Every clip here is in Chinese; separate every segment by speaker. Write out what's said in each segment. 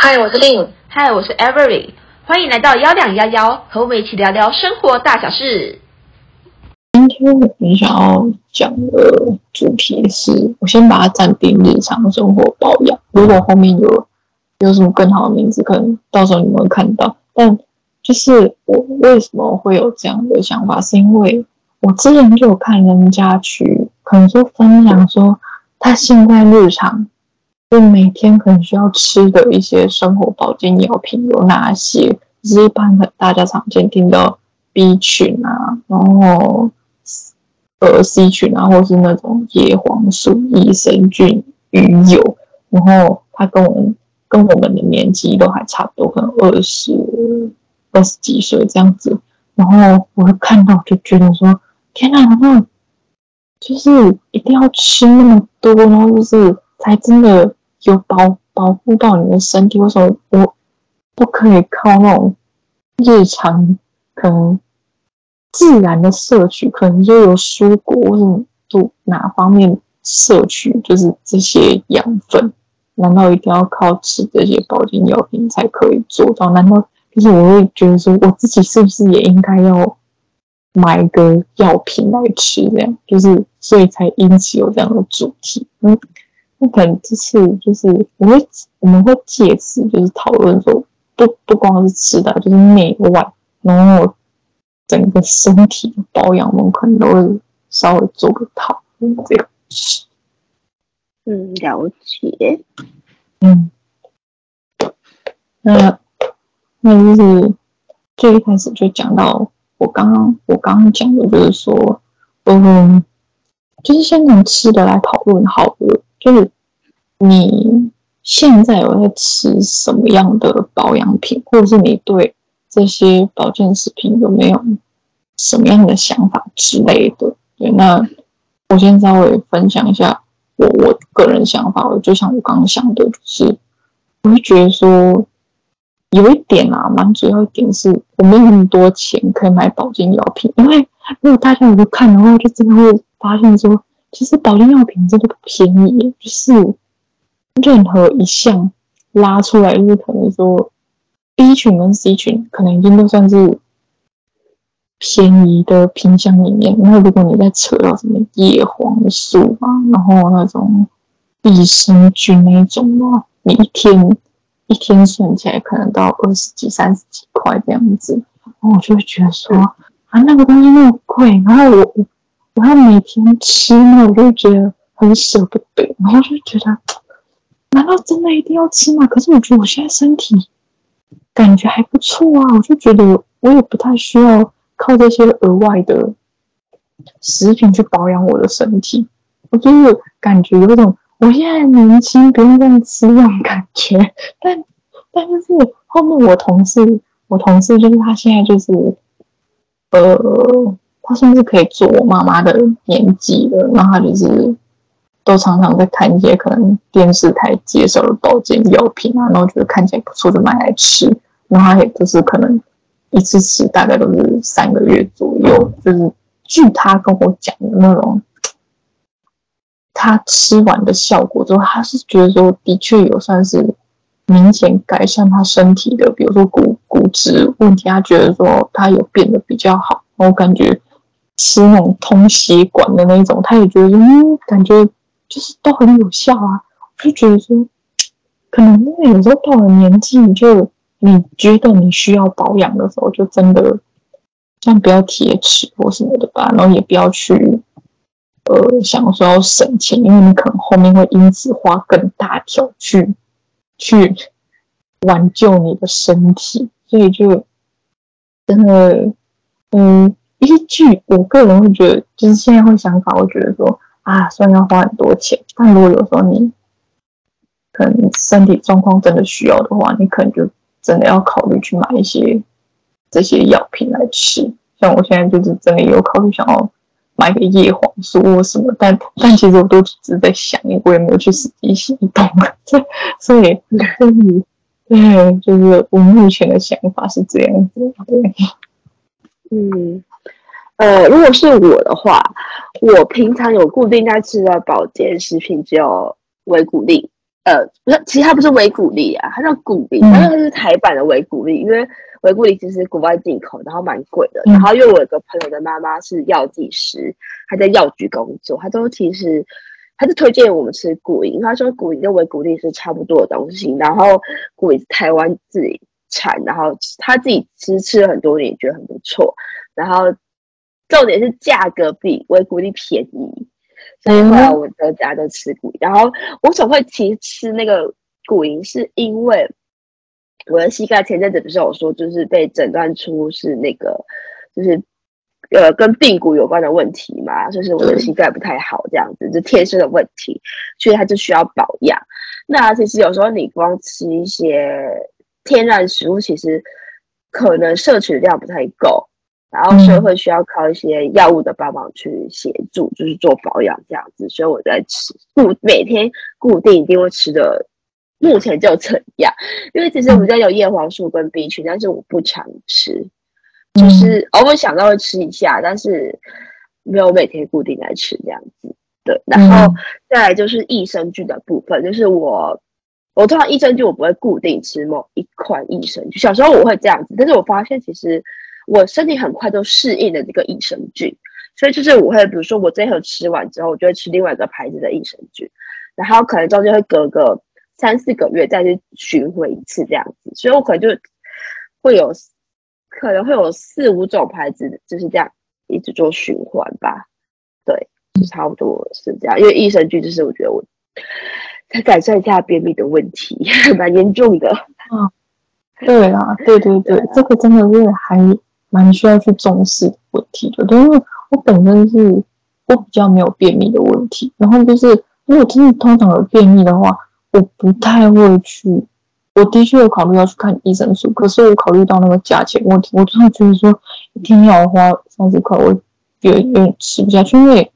Speaker 1: 嗨，我是 Lin。
Speaker 2: 嗨，我是 Avery。欢迎来到幺两幺幺，和我们一起聊聊生活大小事。
Speaker 3: 今天你想要讲的主题是，我先把它暂定日常生活保养。如果后面有有什么更好的名字，可能到时候你们会看到。但就是我为什么会有这样的想法，是因为我之前就有看人家去，可能说分享说，他现在日常。就每天可能需要吃的一些生活保健药品有哪些？就是一般的大家常见听到 B 群啊，然后呃 C 群啊，或是那种叶黄素、益生菌、鱼油。然后他跟我们跟我们的年纪都还差不多，可能二十二十几岁这样子。然后我会看到就觉得说，天哪，那就是一定要吃那么多，然后就是才真的。有保保护到你的身体，为什么我不可以靠那种日常可能自然的摄取，可能就有蔬果或者就哪方面摄取，就是这些养分？难道一定要靠吃这些保健药品才可以做到？难道就是我会觉得说，我自己是不是也应该要买一个药品来吃？这样就是，所以才因此有这样的主题，嗯。那可能这次就是我会我们会借此就是讨论说，不不光是吃的，就是内外，然后整个身体的保养，我们可能都会稍微做个讨论这样。
Speaker 2: 嗯，了解。
Speaker 3: 嗯，那那就是最一开始就讲到我刚刚我刚刚讲的就是说，嗯，就是先从吃的来讨论好了。就是你现在有在吃什么样的保养品，或者是你对这些保健食品有没有什么样的想法之类的？对，那我先稍微分享一下我我个人想法。我就像我刚刚想的，就是我会觉得说有一点啊，蛮主要一点是我没有那么多钱可以买保健药品，因为如果大家有去看的话，就真的会发现说。其实保健药品真的不便宜，就是任何一项拉出来，就是可能说 B 群跟 C 群可能已经都算是便宜的品项里面。那如果你再扯到什么叶黄素啊，然后那种益生菌那种啊，你一天一天算起来可能到二十几、三十几块这样子，然后我就会觉得说啊，那个东西那么贵，然后我。我要每天吃嘛，我就觉得很舍不得，然后就觉得，难道真的一定要吃吗？可是我觉得我现在身体感觉还不错啊，我就觉得我也不太需要靠这些额外的食品去保养我的身体。我就是感觉有种我现在年轻，不用这样吃那种感觉。但但是后面我同事，我同事就是他现在就是，呃。他甚至可以做我妈妈的年纪了，然后他就是都常常在看一些可能电视台介绍的保健药品啊，然后觉得看起来不错就买来吃，然后他也就是可能一次吃大概都是三个月左右，就是据他跟我讲的那种，他吃完的效果之后，他是觉得说的确有算是明显改善他身体的，比如说骨骨质问题，他觉得说他有变得比较好，我感觉。吃那种通血管的那种，他也觉得，嗯，感觉就是都很有效啊。我就觉得说，可能因为有时候到了年纪，你就你觉得你需要保养的时候，就真的，像不要贴齿或什么的吧，然后也不要去，呃，想说要省钱，因为你可能后面会因此花更大条去去挽救你的身体，所以就真的，嗯。依据我个人会觉得，就是现在会想法，会觉得说啊，虽然要花很多钱，但如果有时候你可能身体状况真的需要的话，你可能就真的要考虑去买一些这些药品来吃。像我现在就是真的有考虑想要买个叶黄素或什么，但但其实我都只是在想，因为我也没有去实际行动。所以所以对，就是我目前的想法是这样子。对，
Speaker 2: 嗯。呃，如果是我的话，我平常有固定在吃的保健食品只有维骨力，
Speaker 1: 呃，不是，其实它不是维骨力啊，它叫骨力，但是它是台版的维骨力，因为维骨力其实国外进口，然后蛮贵的。然后因为我有个朋友的妈妈是药剂师，她在药局工作，她都其实她就推荐我们吃骨营，她说骨营跟维骨力是差不多的东西，然后骨台湾自己产，然后她自己吃吃了很多年，也觉得很不错，然后重点是价格比维骨力便宜。所以后来我在家都吃骨营，然后我总会其实吃那个骨银，是因为我的膝盖前阵子不是有说，就是被诊断出是那个，就是呃跟髌骨有关的问题嘛，就是我的膝盖不太好，这样子就天生的问题，所以它就需要保养。那其实有时候你光吃一些天然食物，其实可能摄取量不太够。然后所以会需要靠一些药物的帮忙去协助，就是做保养这样子。所以我在吃固每天固定一定会吃的，目前就这样。因为其实我们家有叶黄素跟 B 群，但是我不常吃，就是偶尔想到会吃一下，但是没有每天固定来吃这样子。对，然后再来就是益生菌的部分，就是我我通常益生菌我不会固定吃某一款益生菌，小时候我会这样子，但是我发现其实。我身体很快就适应了这个益生菌，所以就是我会，比如说我这一盒吃完之后，我就会吃另外一个牌子的益生菌，然后可能中间会隔个三四个月再去巡回一次这样子，所以我可能就会有可能会有四五种牌子，就是这样一直做循环吧。对，就差不多是这样。因为益生菌就是我觉得我在改善一下便秘的问题，蛮严重的。
Speaker 3: 嗯，对啦，对对对，对这个真的是还。蛮需要去重视的问题的，因为我本身是我比较没有便秘的问题，然后就是如果真的通常有便秘的话，我不太会去。我的确有考虑要去看医生说，可是我考虑到那个价钱问题，我真的觉得说一天要花三十块，我有点吃不下去。因为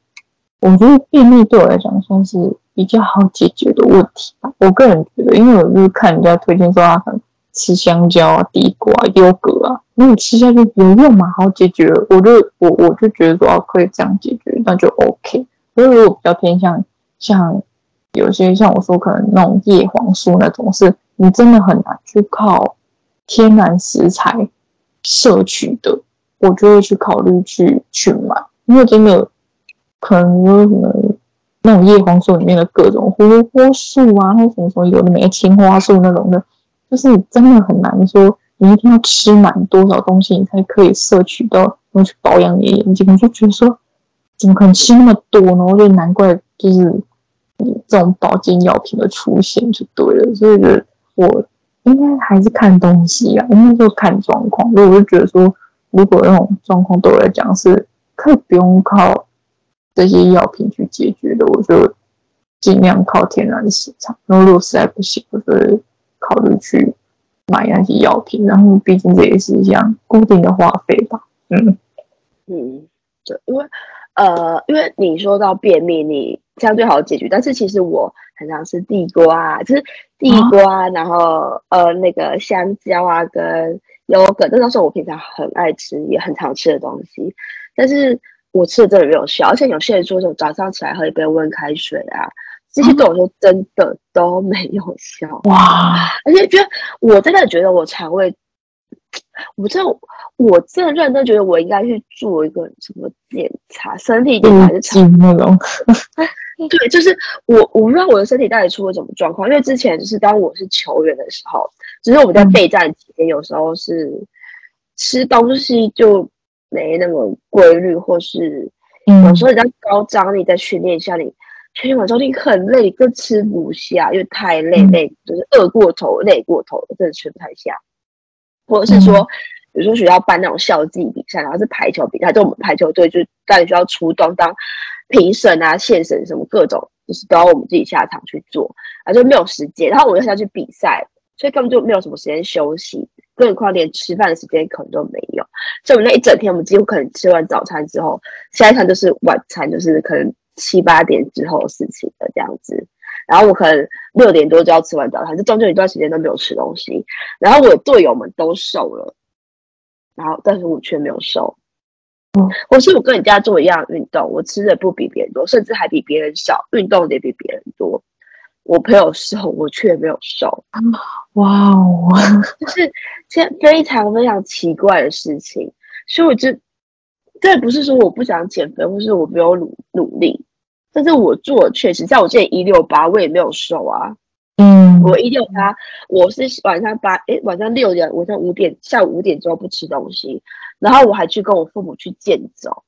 Speaker 3: 我觉得便秘对我来讲算是比较好解决的问题吧，我个人觉得，因为我就是看人家推荐说他很。吃香蕉啊、地瓜、优格啊，那你吃下去有用吗？好解决，我就我我就觉得说可以这样解决，那就 OK。所以如果比较偏向像有些像我说可能那种叶黄素那种，是你真的很难去靠天然食材摄取的，我就会去考虑去去买，因为真的可能有什么那种叶黄素里面的各种胡萝卜素啊，或什么什么有的没青花素那种的。就是真的很难说，你一定要吃满多少东西，你才可以摄取到，然后去保养你的眼睛。我就觉得说，怎么可能吃那么多呢？我就难怪就是这种保健药品的出现就对了。所以觉得我应该还是看东西啊，应该说看状况。所以我就觉得说，如果那种状况对我来讲是可以不用靠这些药品去解决的，我就尽量靠天然食材。然后如果实在不行，我就。考虑去买那些药品，然后毕竟这也是一项固定的花费吧。嗯
Speaker 1: 嗯，对，因为呃，因为你说到便秘，你相对好解决，但是其实我很常吃地瓜，就是地瓜，啊、然后呃那个香蕉啊跟优格，这都是我平常很爱吃也很常吃的东西，但是我吃的真的没有效，而且有些人说，我早上起来喝一杯温开水啊。这些对我说真的都没有效
Speaker 3: 哇！
Speaker 1: 而且觉得我真的觉得我肠胃，我真的我真的认真觉得我应该去做一个什么检查，身体检查还是肠
Speaker 3: 那种。
Speaker 1: 对，就是我我不知道我的身体到底出了什么状况，因为之前就是当我是球员的时候，只是我们在备战期间，有时候是吃东西就没那么规律，或是有时候你在高张力在训练下你。前天晚上你很累，更吃不下，因为太累，累就是饿过头，累过头，真的吃不太下。或者是说，比如说学校办那种校际比赛，然后是排球比赛，就我们排球队就大家需要出动当评审啊、县审什么各种，就是都要我们自己下场去做，啊就没有时间。然后我又下去比赛，所以根本就没有什么时间休息，更何况连吃饭的时间可能都没有。所以我们那一整天，我们几乎可能吃完早餐之后，下一餐就是晚餐，就是可能。七八点之后的事情的这样子，然后我可能六点多就要吃完早餐，这中间一段时间都没有吃东西。然后我队友们都瘦了，然后但是我却没有瘦。嗯，或是我跟人家做一样运动，我吃的不比别人多，甚至还比别人少，运动也比别人多。我朋友瘦，我却没有瘦。
Speaker 3: 哇哦，
Speaker 1: 就是这非常非常奇怪的事情。所以我就这不是说我不想减肥，或是我没有努努力，但是我做确实，像我之前一六八，我也没有瘦啊。
Speaker 3: 嗯，
Speaker 1: 我一六八，我是晚上八，诶，晚上六点，晚上五点，下午五点之后不吃东西，然后我还去跟我父母去健走，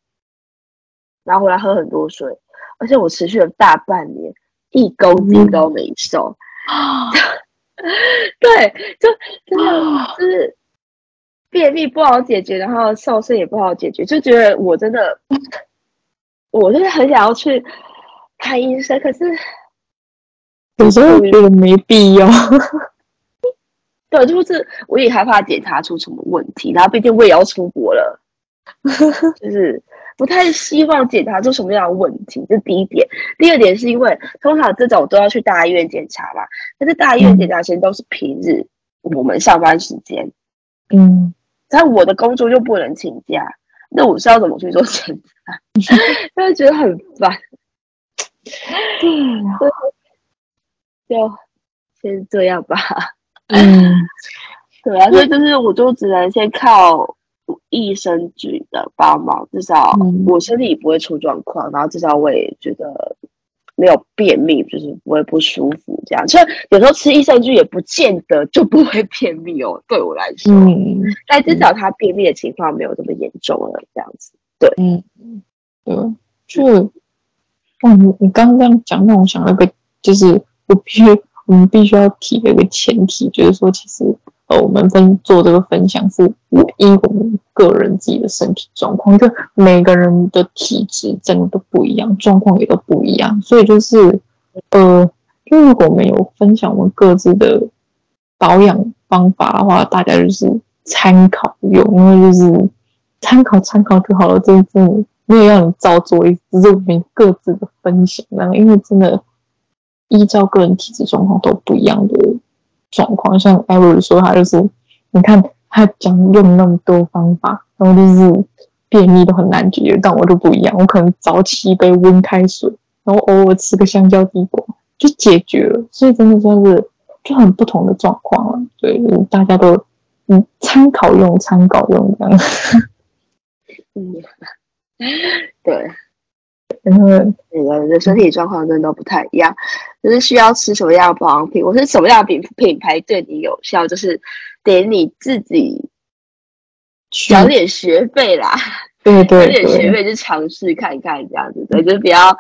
Speaker 1: 然后回来喝很多水，而且我持续了大半年，一公斤都没瘦。啊、嗯，对，就真的 就是便秘不好解决，然后瘦身也不好解决，就觉得我真的，我真的很想要去看医生，可是。
Speaker 3: 有时候觉得没必要，
Speaker 1: 对，就是我也害怕检查出什么问题，然后毕竟我也要出国了，就是不太希望检查出什么样的问题。这第一点，第二点是因为通常这种都要去大医院检查嘛，但是大医院检查时间都是平日，我们上班时间，
Speaker 3: 嗯，
Speaker 1: 但我的工作又不能请假，那我是要怎么去做检查？就会觉得很烦，对。就先这样吧。
Speaker 3: 嗯，
Speaker 1: 对啊，所以就是我就只能先靠益生菌的帮忙，至少我身体不会出状况，然后至少我也觉得没有便秘，就是不会不舒服这样。所以有时候吃益生菌也不见得就不会便秘哦，对我来说，
Speaker 3: 嗯，
Speaker 1: 但至少他便秘的情况没有这么严重了，这样子。对，
Speaker 3: 嗯，对，就，哇，你你刚刚这样讲，让我想了个就是。我必须，我们必须要提的一个前提，就是说，其实我们分做这个分享是依我们个人自己的身体状况，就每个人的体质真的都不一样，状况也都不一样，所以就是呃，因为如果我们有分享我们各自的保养方法的话，大家就是参考用，因为就是参考参考就好了，真的真的没有要你照做，只是我们各自的分享，然后因为真的。依照个人体质状况都不一样的状况，像艾瑞说，他就是你看他讲用那么多方法，然后就是便秘都很难解决，但我就不一样，我可能早起一杯温开水，然后偶尔吃个香蕉地瓜就解决了，所以真的算是就很不同的状况了。对，就是大家都嗯参考用，参考用这样。
Speaker 1: 嗯，对。
Speaker 3: 然后
Speaker 1: 每个人的身体状况真的都不太一样，就是需要吃什么样的保养品，我是什么样的品品牌对你有效，就是得你自己缴点学费啦，
Speaker 3: 对对，
Speaker 1: 缴点学费去尝试看看这样子，对，就是比较，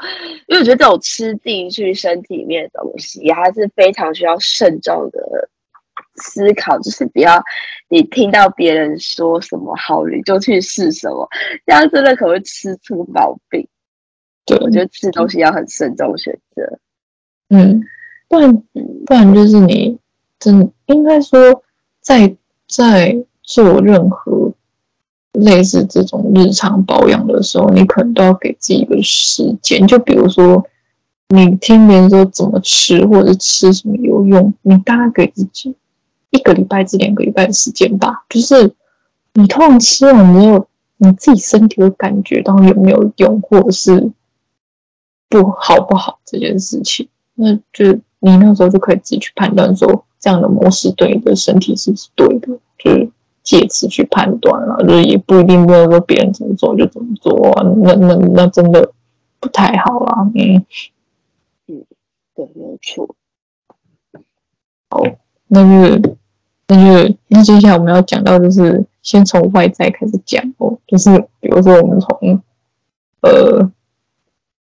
Speaker 1: 因为我觉得这种吃进去身体里面的东西，还是非常需要慎重的思考，就是不要你听到别人说什么好，你就去试什么，这样真的可能会吃出毛病。对，我觉得吃东西要很慎重选择，
Speaker 3: 嗯，不然不然就是你真应该说在在做任何类似这种日常保养的时候，你可能都要给自己一个时间。就比如说，你听别人说怎么吃，或者吃什么有用，你大概给自己一个礼拜至两个礼拜的时间吧。就是你通常吃完之后，你自己身体会感觉到有没有用，或者是。不好不好这件事情，那就你那时候就可以自己去判断说，这样的模式对你的身体是不是对的，就是借此去判断了，就是也不一定不能说别人怎么做就怎么做啊，那那那真的不太好啦。嗯
Speaker 1: 嗯，对，没错。
Speaker 3: 好，那就那就那接下来我们要讲到就是先从外在开始讲哦，就是比如说我们从呃。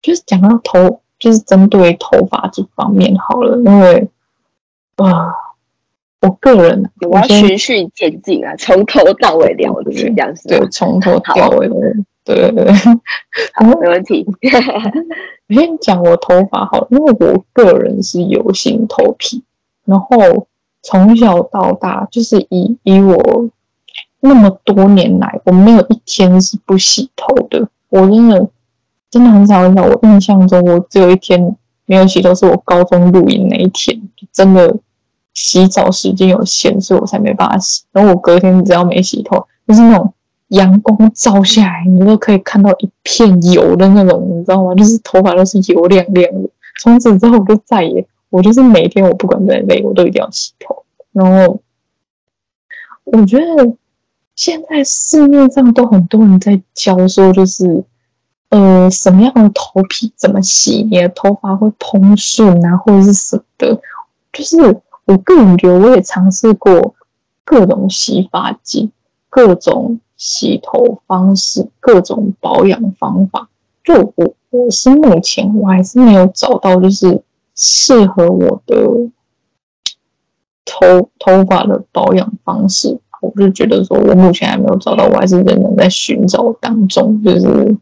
Speaker 3: 就是讲到头，就是针对头发这方面好了，因为啊、呃，我个人
Speaker 1: 我要循序渐进啊，从头到尾了解这样子，
Speaker 3: 对，从头到尾的，对对对，
Speaker 1: 好，没问题。
Speaker 3: 我 先讲我头发好了，因为我个人是油性头皮，然后从小到大就是以以我那么多年来，我没有一天是不洗头的，我真的。真的很少很少，我印象中我只有一天没有洗头，是我高中录影那一天，真的洗澡时间有限，所以我才没办法洗。然后我隔天只要没洗头，就是那种阳光照下来，你都可以看到一片油的那种，你知道吗？就是头发都是油亮亮的。从此之后，我就再也我就是每天我不管再累，我都一定要洗头。然后我觉得现在市面上都很多人在教说，就是呃什么样的头皮怎么洗，你的头发会蓬顺啊，或者是什么的。就是我个人觉得，我也尝试过各种洗发剂、各种洗头方式、各种保养方法。就我，我是目前我还是没有找到就是适合我的头头发的保养方式。我就觉得说，我目前还没有找到，我还是仍然在寻找当中。就是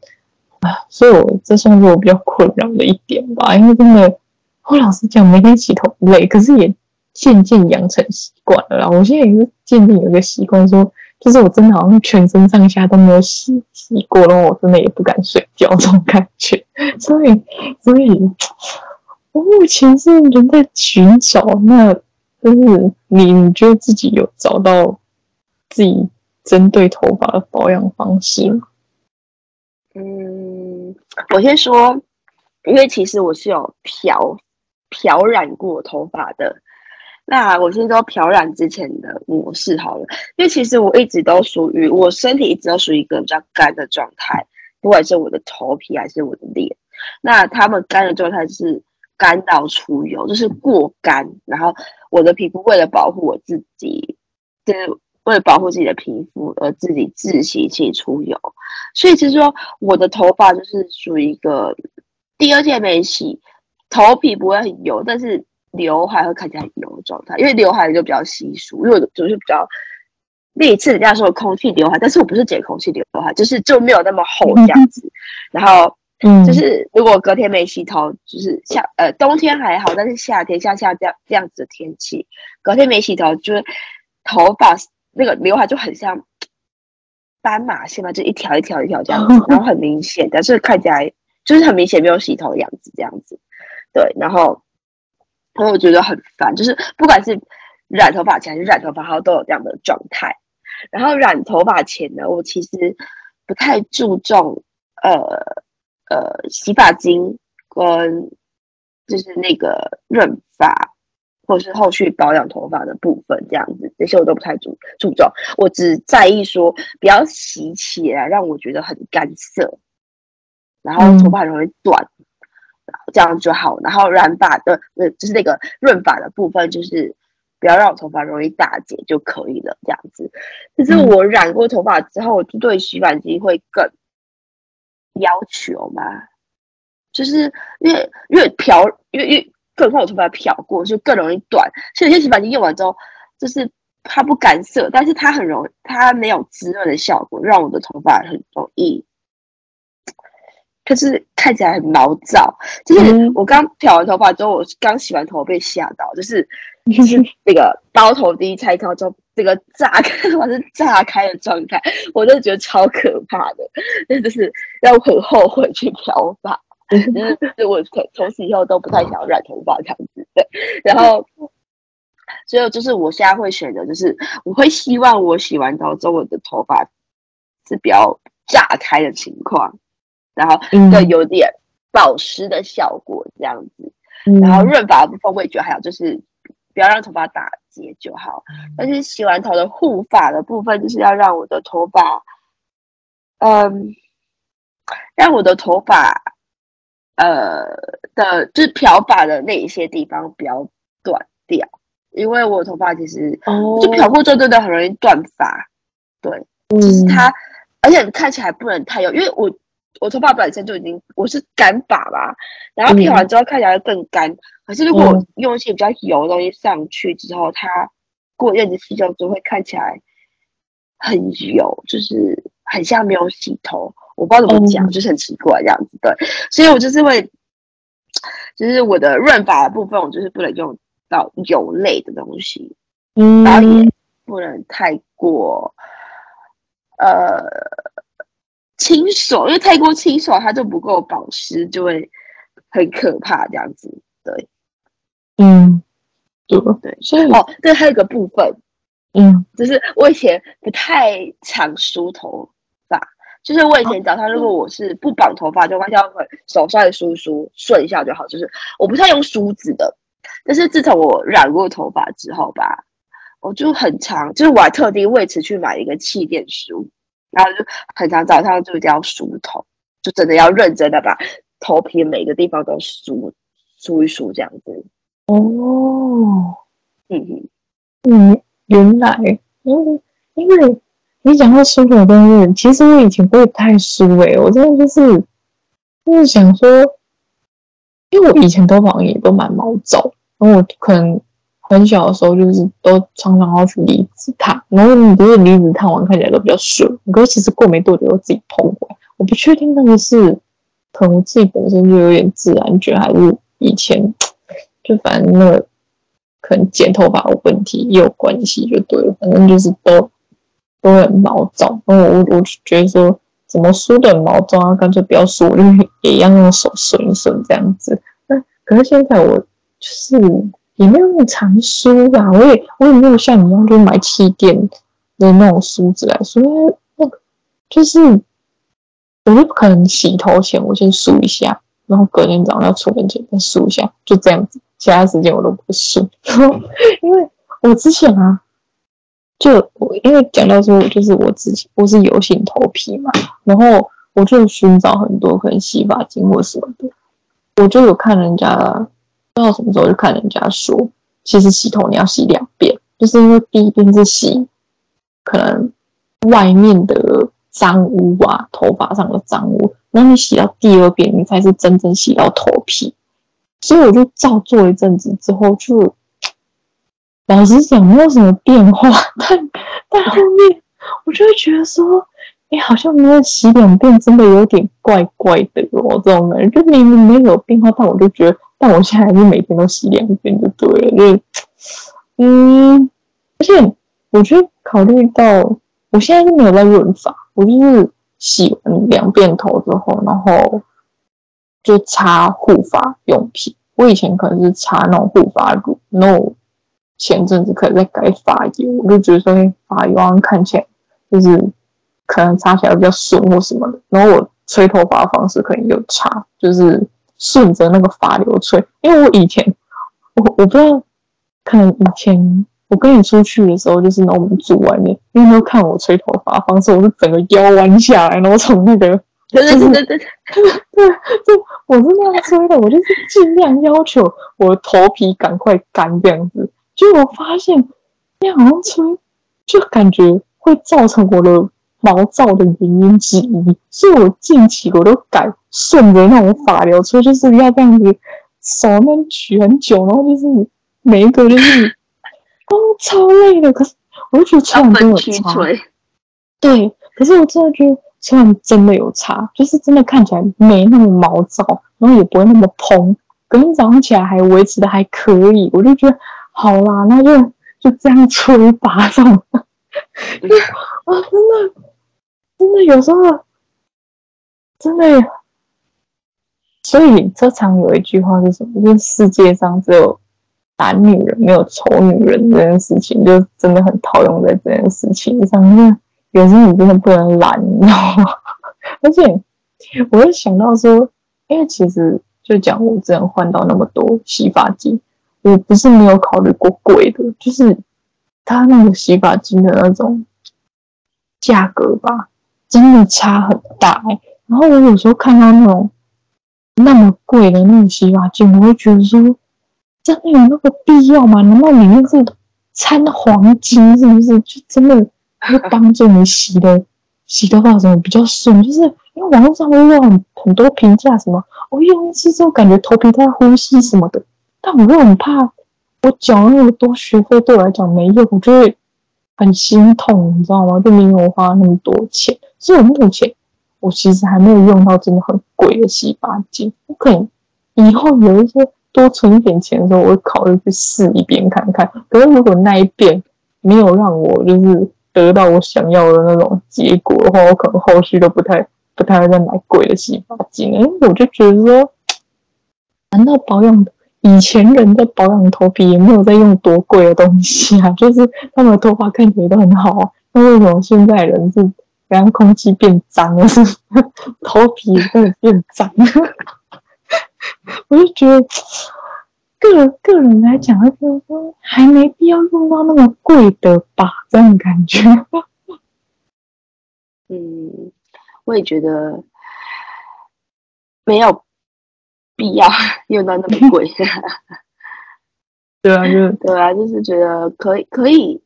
Speaker 3: 所以我这算是我比较困扰的一点吧。因为真的，我老实讲，每天洗头累，可是也渐渐养成习惯了啦。我现在也是渐渐有一个习惯说。就是我真的好像全身上下都没有洗洗过，然后我真的也不敢睡觉这种感觉，所以所以，我目前是人在寻找，那就是你你觉得自己有找到自己针对头发的保养方式吗？
Speaker 1: 嗯，我先说，因为其实我是有漂漂染过头发的。那我先说漂染之前的模式好了，因为其实我一直都属于我身体一直都属于一个比较干的状态，不管是我的头皮还是我的脸。那他们干的状态是干到出油，就是过干。然后我的皮肤为了保护我自己，就是为了保护自己的皮肤而自己自洗去出油。所以其实说我的头发就是属于一个第二天没洗，头皮不会很油，但是。刘海会看起来很油的状态，因为刘海就比较稀疏，因为我就是比较那一次人家说空气刘海，但是我不是剪空气刘海，就是就没有那么厚这样子。然后，嗯，就是如果隔天没洗头，就是夏呃冬天还好，但是夏天像夏这样这样子的天气，隔天没洗头，就是头发那个刘海就很像斑马线嘛，就一条一条一条这样子，然后很明显，但是看起来就是很明显没有洗头的样子这样子。对，然后。然后我觉得很烦，就是不管是染头发前还是染头发后，都有这样的状态。然后染头发前呢，我其实不太注重呃呃洗发精跟就是那个润发或是后续保养头发的部分，这样子这些我都不太注注重。我只在意说不要洗起来让我觉得很干涩，然后头发很容易断。嗯这样就好，然后染发的呃，就是那个润发的部分，就是不要让我头发容易打结就可以了。这样子，就是我染过头发之后，我就对洗发精会更要求嘛，就是越越漂，因为因为更何况我头发漂过，就更容易断。所以有些洗发精用完之后，就是它不干涩，但是它很容易，它没有滋润的效果，让我的头发很容易。可是看起来很毛躁，就是我刚漂完头发之后，我刚洗完头被吓到，就是就是那个包头第一拆开之后，这个炸开头发是炸开的状态，我真的觉得超可怕的，那就是让我很后悔去漂发，就是我从从此以后都不太想要染头发这样子，对，然后所以就是我现在会选择，就是我会希望我洗完头之后，我的头发是比较炸开的情况。然后对，有点保湿的效果这样子，嗯、然后润发的部分我也觉得还好，就是不要让头发打结就好。但是洗完头的护发的部分，就是要让我的头发，嗯，让我的头发，呃的，就是漂发的那一些地方不要断掉，因为我头发其实就漂过之后真的很容易断发，对，就是它，嗯、而且看起来不能太油，因为我。我头发本身就已经我是干发吧，然后漂完之后看起来更干。嗯、可是如果我用一些比较油的东西上去之后，它过一阵子洗掉之后会看起来很油，就是很像没有洗头。我不知道怎么讲，嗯、就是很奇怪这样子。对，所以我就是会，就是我的润发的部分，我就是不能用到油类的东西，嗯，然后也不能太过，呃。清爽，因为太过清爽，它就不够保湿，就会很可怕这样子。对，
Speaker 3: 嗯，对
Speaker 1: 对，所以哦，对，还有一个部分，嗯，就是我以前不太常梳头发，就是我以前早上如果我是不绑头发，就弯下会手稍微梳梳顺一下就好，就是我不太用梳子的，但是自从我染过头发之后吧，我就很常，就是我还特地为此去买一个气垫梳，然后就很常早上就一定要梳头，就真的要认真的把头皮每个地方都梳梳一梳这样子。
Speaker 3: 哦，
Speaker 1: 嗯哼，
Speaker 3: 嗯，原来，因为因为你讲到梳头的东西，其实我以前不会太梳诶、我真的就是就是想说，因为我以前头发也都蛮毛躁，然后我可能很小的时候就是都常常要去离子烫，然后你不是离子烫完看起来都比较顺，可是其实过没多久又自己蓬过，我不确定那个是可能我自己本身就有点自然卷，还是以前。就反正那个可能剪头发有问题也有关系，就对了。反正就是都都很毛躁。然后我我就觉得说，怎么梳的很毛躁啊？干脆不要梳，我就也一样用手顺一顺这样子。那可是现在我就是也没有那么常梳吧，我也我也没有像你一样就买气垫的那种梳子来梳，因为那就是我就不可能洗头前我先梳一下，然后隔天早上要出门前再梳一下，就这样子。其他时间我都不梳，因为我之前啊，就我因为讲到说，就是我自己我是油性头皮嘛，然后我就寻找很多可能洗发精或什么的，我就有看人家，不知道什么时候就看人家说，其实洗头你要洗两遍，就是因为第一遍是洗可能外面的脏污啊，头发上的脏污，然后你洗到第二遍，你才是真正洗到头皮。所以我就照做一阵子之后，就老实讲没有什么变化，但但后面我就会觉得说，哎，好像没有洗两遍，真的有点怪怪的哦。这种感觉就明明没有变化，但我就觉得，但我现在还是每天都洗两遍就对了。就是，嗯，而且我觉得考虑到我现在是没有在润发，我就是洗完两遍头之后，然后。就擦护发用品，我以前可能是擦那种护发乳，，no 前阵子可能在改发油，我就觉得说，发油好像看起来就是可能擦起来比较顺或什么的。然后我吹头发的方式可能有差，就是顺着那个发流吹。因为我以前我我不知道，可能以前我跟你出去的时候，就是那我们住外面，因为都看我吹头发的方式，我是整个腰弯下来，然后从那个。对对对对对对，就我是那样吹的，我就是尽量要求我头皮赶快干这样子。结果我发现那样好像吹，就感觉会造成我的毛躁的原因之一。所以我近期我都改顺着那种发流吹，就是要这样子手那边取很久，然后就是每一个就是 哦超累的，可是我就觉得吹完真的有差。对，可是我真的觉得。虽然真的有差，就是真的看起来没那么毛躁，然后也不会那么蓬，隔天早上起来还维持的还可以，我就觉得好啦，那就就这样吹吧，这样。就啊，真的，真的有时候真的，所以这常有一句话是什么？就是世界上只有懒女人，没有丑女人这件事情，就真的很套用在这件事情上面。有时候你真的不能懒，你知道吗？而且我会想到说，因为其实就讲我之前换到那么多洗发精，我不是没有考虑过贵的，就是它那个洗发精的那种价格吧，真的差很大欸。然后我有时候看到那种那么贵的那种洗发精，我会觉得说，真的有那个必要吗？难道里面是掺黄金？是不是？就真的？会帮助你洗的洗头发什么比较顺，就是因为网络上会有很很多评价，什么我用一次之后感觉头皮在呼吸什么的，但我又很怕我缴那么多学费对我来讲没用，我就会很心痛，你知道吗？就没有花那么多钱，所以我目前我其实还没有用到真的很贵的洗发精，我可能以后有一些多存一点钱的时候，我会考虑去试一遍看看。可是如果那一遍没有让我就是。得到我想要的那种结果的话，我可能后续都不太不太会再买贵的洗发精，因为我就觉得说，难道保养以前人在保养头皮也没有在用多贵的东西啊？就是他们的头发看起来都很好啊，那为什么现在人是让空气变脏了，是 头皮也会变脏？我就觉得，个个人来讲，会觉得还没必要用到那么贵的吧，这种感觉。
Speaker 1: 嗯，我也觉得没有必要 用到那么贵。
Speaker 3: 对啊，就
Speaker 1: 对啊，就是觉得可以，可以，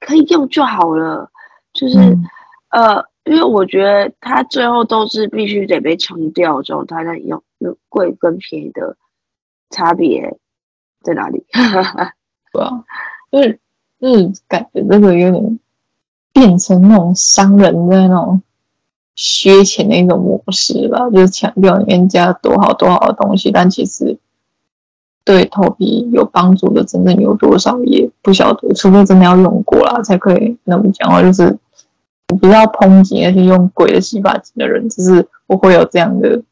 Speaker 1: 可以用就好了。就是、嗯、呃，因为我觉得它最后都是必须得被冲掉之后，它才用。有贵跟便宜的差别在哪里？
Speaker 3: 对啊，就是就是感觉这个有点变成那种商人的那种削钱的一种模式吧，就是强调里面加多好多好的东西，但其实。对头皮有帮助的真正有多少也不晓得，除非真的要用过了才可以那么讲话。就是我不要抨击那些用贵的洗发精的人，只是我会有这样的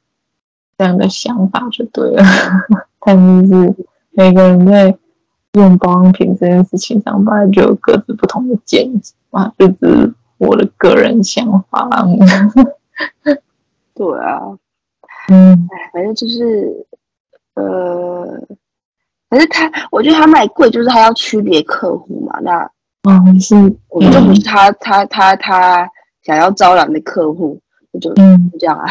Speaker 3: 这样的想法就对了。但是每个人在用保养品这件事情上，本来就有各自不同的见解嘛，就是我的个人想法。
Speaker 1: 对啊，嗯，哎，反正就是呃。反正他，我觉得他卖贵，就是他要区别客户嘛。那，
Speaker 3: 嗯，是，
Speaker 1: 我觉得不是他，他，他，他想要招揽的客户，就嗯，这样啊。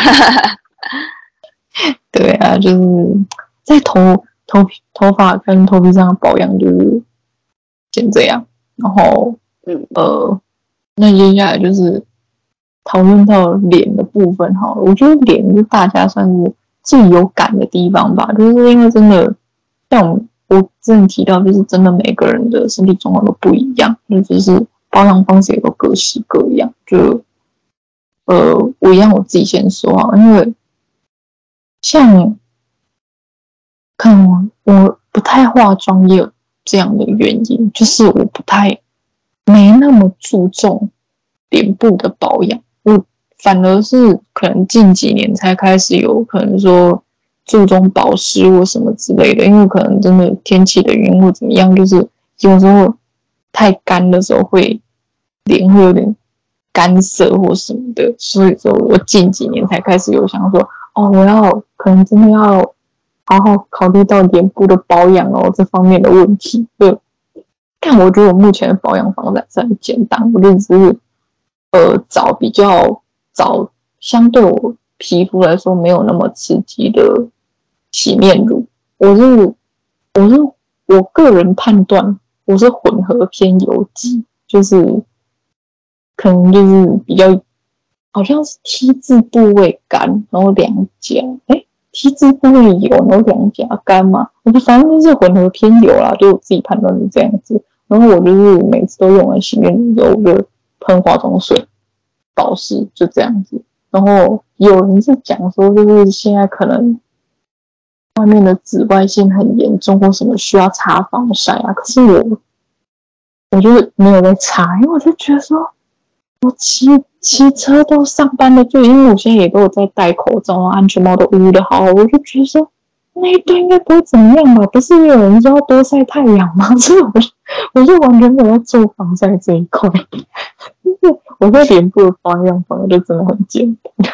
Speaker 3: 对啊，就是在头头皮、头发跟头皮上的保养，就是先这样。然后，嗯，呃，那接下来就是讨论到脸的部分哈。我觉得脸是大家算是最有感的地方吧，就是因为真的像。我之前提到，就是真的每个人的身体状况都不一样，那就是保养方式也都各式各样。就呃，我一样我自己先说啊，因为像看我我不太化妆也有这样的原因，就是我不太没那么注重脸部的保养，我反而是可能近几年才开始有可能说。注重保湿或什么之类的，因为可能真的天气的原因或怎么样，就是有时候太干的时候会脸会有点干涩或什么的，所以说我近几年才开始有想说，哦，我要可能真的要好好考虑到脸部的保养哦这方面的问题。对，但我觉得我目前保养方法是很简单，我就只是呃找比较找相对我。皮肤来说没有那么刺激的洗面乳，我是我是我个人判断，我是混合偏油肌，就是可能就是比较好像是 T 字部位干，然后两颊哎 T 字部位油，然后两颊干嘛，我就反正就是混合偏油啦，就我自己判断是这样子。然后我就是每次都用完洗面乳，我就喷化妆水保湿，就这样子。然后有人是讲说，就是现在可能外面的紫外线很严重，或什么需要擦防晒啊。可是我，我就是没有在擦，因为我就觉得说，我骑骑车都上班的，就因为我现在也都有在戴口罩啊，安全帽都捂得好，我就觉得说，那一段应该不会怎么样吧？不是有人说要多晒太阳吗？所以我就我就完全没有在做防晒这一块。我在脸部的保养方就真的很简单。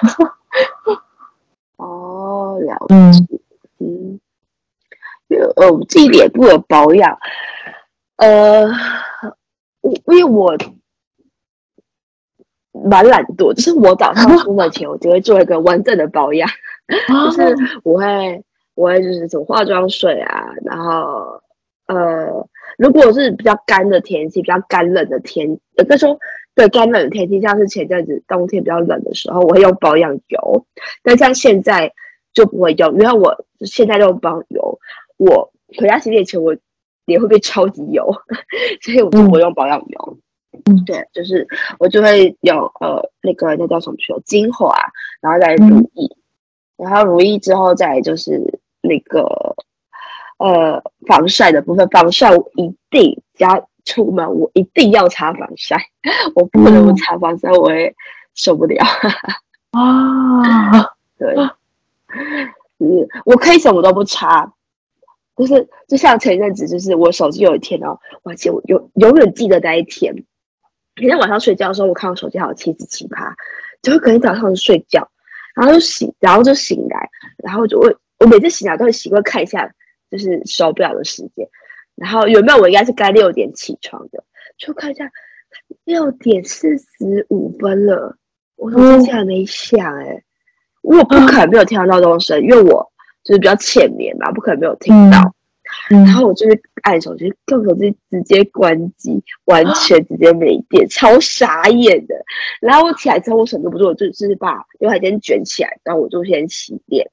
Speaker 1: 哦，了解。嗯，呃，我自己脸部的保养，呃，我因为我蛮懒惰，就是我早上出门前，我就会做一个完整的保养，就是我会，我会就是从化妆水啊，然后呃，如果是比较干的天气，比较干冷的天，有的时候。对干冷的天气，像是前阵子冬天比较冷的时候，我会用保养油。但像现在就不会用，因为我现在用保养油，我回家洗脸前我脸会变超级油，所以我就不用保养油。嗯，对，就是我就会有呃那个那叫什么油精华，然后再乳液，然后乳液之后再就是那个呃防晒的部分，防晒我一定加。出门我一定要擦防晒，我不能不擦防晒，我也受不了。
Speaker 3: 啊，
Speaker 1: 对，嗯，我可以什么都不擦，就是就像前一阵子，就是我手机有一天哦，我记我永永远记得那一天，每天晚上睡觉的时候，我看我手机还有七十七趴，就会隔天早上睡觉，然后就醒，然后就醒来，然后就我我每次醒来都会习惯看一下就是手表的时间。然后原本我应该是该六点起床的，就看一下六点四十五分了，我手机竟然没响哎、欸！我不可能没有听到闹钟声，因为我就是比较浅眠嘛，不可能没有听到。嗯、然后我就是按手机，用手机直接关机，完全直接没电，啊、超傻眼的。然后我起来之后，我什么都不做，我就是把刘海先卷起来，然后我就先洗脸，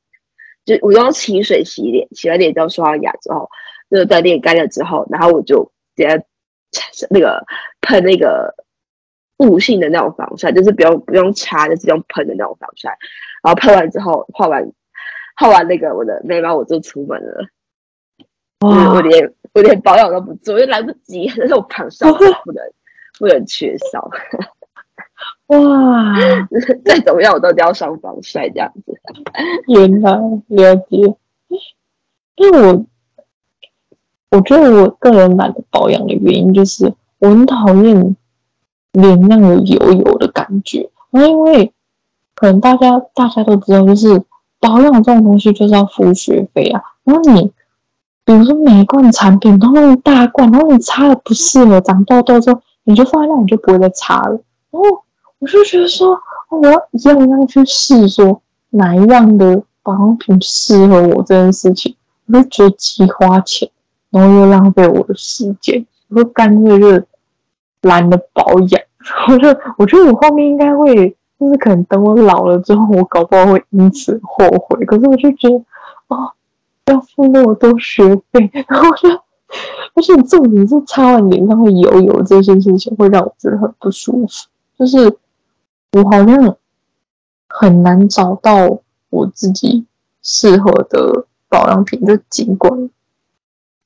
Speaker 1: 就我用清水洗脸，洗完脸之后刷完牙之后，就在脸干了之后，然后我就直接那个喷那个雾性的那种防晒，就是不用不用擦，就是用喷的那种防晒。然后喷完之后，画完画完那个我的眉毛，我就出门了。哇我连我连保养都不做，因为来不及，但是我防晒 不能不能缺少。哇，再怎么样我都要上防晒这样子。
Speaker 3: 原来了解，因为我我觉得我个人懒得保养的原因就是我很讨厌脸上有油油的感觉，因为可能大家大家都知道，就是保养这种东西就是要付学费啊，然后你。比如说每一罐产品都那么大罐，然后你擦了不适合长痘痘之后，你就放在那，你就不会再擦了。然后我就觉得说，我要一样一样去试，说哪一样的保养品适合我这件事情，我就觉得既花钱，然后又浪费我的时间，我就干脆就懒得保养。我就我觉得我后面应该会，就是可能等我老了之后，我搞不好会因此后悔。可是我就觉得，哦。要付那么多学费，然后就，而且重点是擦完脸上会油油，这件事情会让我觉得很不舒服。就是我好像很难找到我自己适合的保养品，就尽管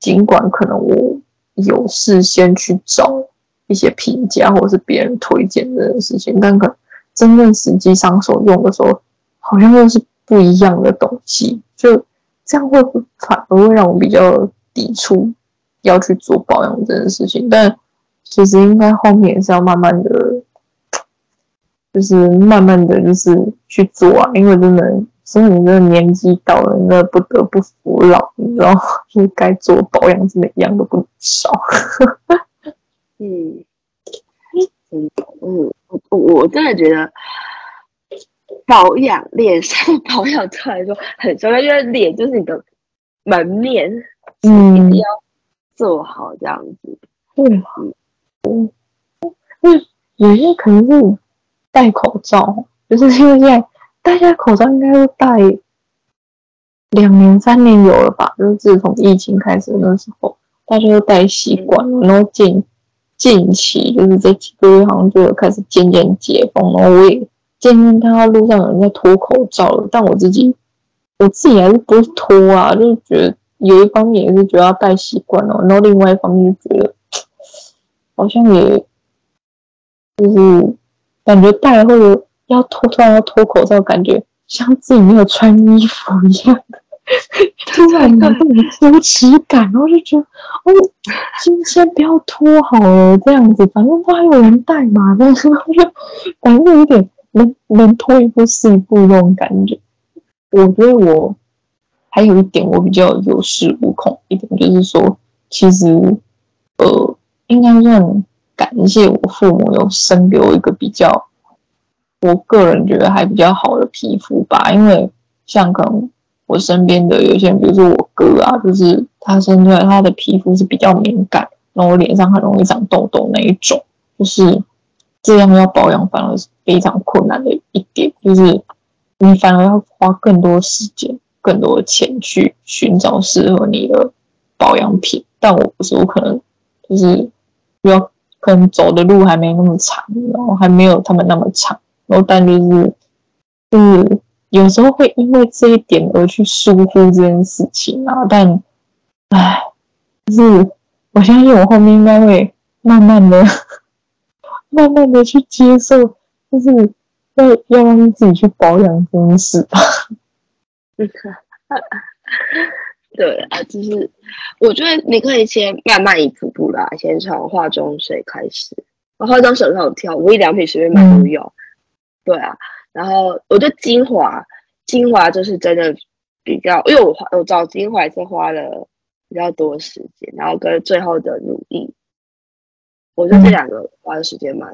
Speaker 3: 尽管可能我有事先去找一些评价或者是别人推荐这件事情，但可真正实际上手用的时候，好像又是不一样的东西，就。这样会反而会让我比较抵触要去做保养这件事情，但其实应该后面也是要慢慢的，就是慢慢的就是去做啊，因为真的，所以你这个年纪到了，那不得不服老，你知道，就是该做保养真的一样都不能少。
Speaker 1: 嗯，嗯嗯，我我真的觉得。保养脸上保养，出来说很重要，因为脸就是你的门面，嗯，一定要做好这样子。
Speaker 3: 嗯，嗯，嗯，有些可能是戴口罩，就是因为现在大家口罩应该都戴两年、三年有了吧？就是自从疫情开始的那时候，大家都戴习惯了，然后近近期就是这几个月好像就有开始渐渐解封，然后我也。渐渐看到路上有人在脱口罩了，但我自己，我自己还是不会脱啊，就是觉得有一方面也是觉得要戴习惯了，然后另外一方面就觉得好像也，就是感觉戴了或者要脱突然要脱口罩，感觉像自己没有穿衣服一样，突然有那种羞耻感，然后就觉得哦，今天不要脱好了，这样子，反正都还有人戴嘛，但是就反正有点。能能脱一步是一步那种感觉，我觉得我还有一点我比较有恃无恐一点，就是说，其实呃，应该算感谢我父母有生给我一个比较，我个人觉得还比较好的皮肤吧。因为像可能我身边的有些人，比如说我哥啊，就是他生出来他的皮肤是比较敏感，然后我脸上很容易长痘痘那一种，就是。这样要保养反而是非常困难的一点，就是你反而要花更多时间、更多的钱去寻找适合你的保养品。但我不是，我可能就是要可能走的路还没那么长，然后还没有他们那么长，然后但就是就是有时候会因为这一点而去疏忽这件事情啊。但唉，就是我相信我后面应该会慢慢的。慢慢的去接受，就是要要让自己去保养这件事吧。
Speaker 1: 对啊，就是我觉得你可以先慢慢一步步来，先从化妆水开始。我化妆水很好挑，无印良品随便买都有。嗯、对啊，然后我觉得精华，精华就是真的比较，因为我花我找精华是花了比较多时间，然后跟最后的乳液，我觉得这两个花的时间蛮，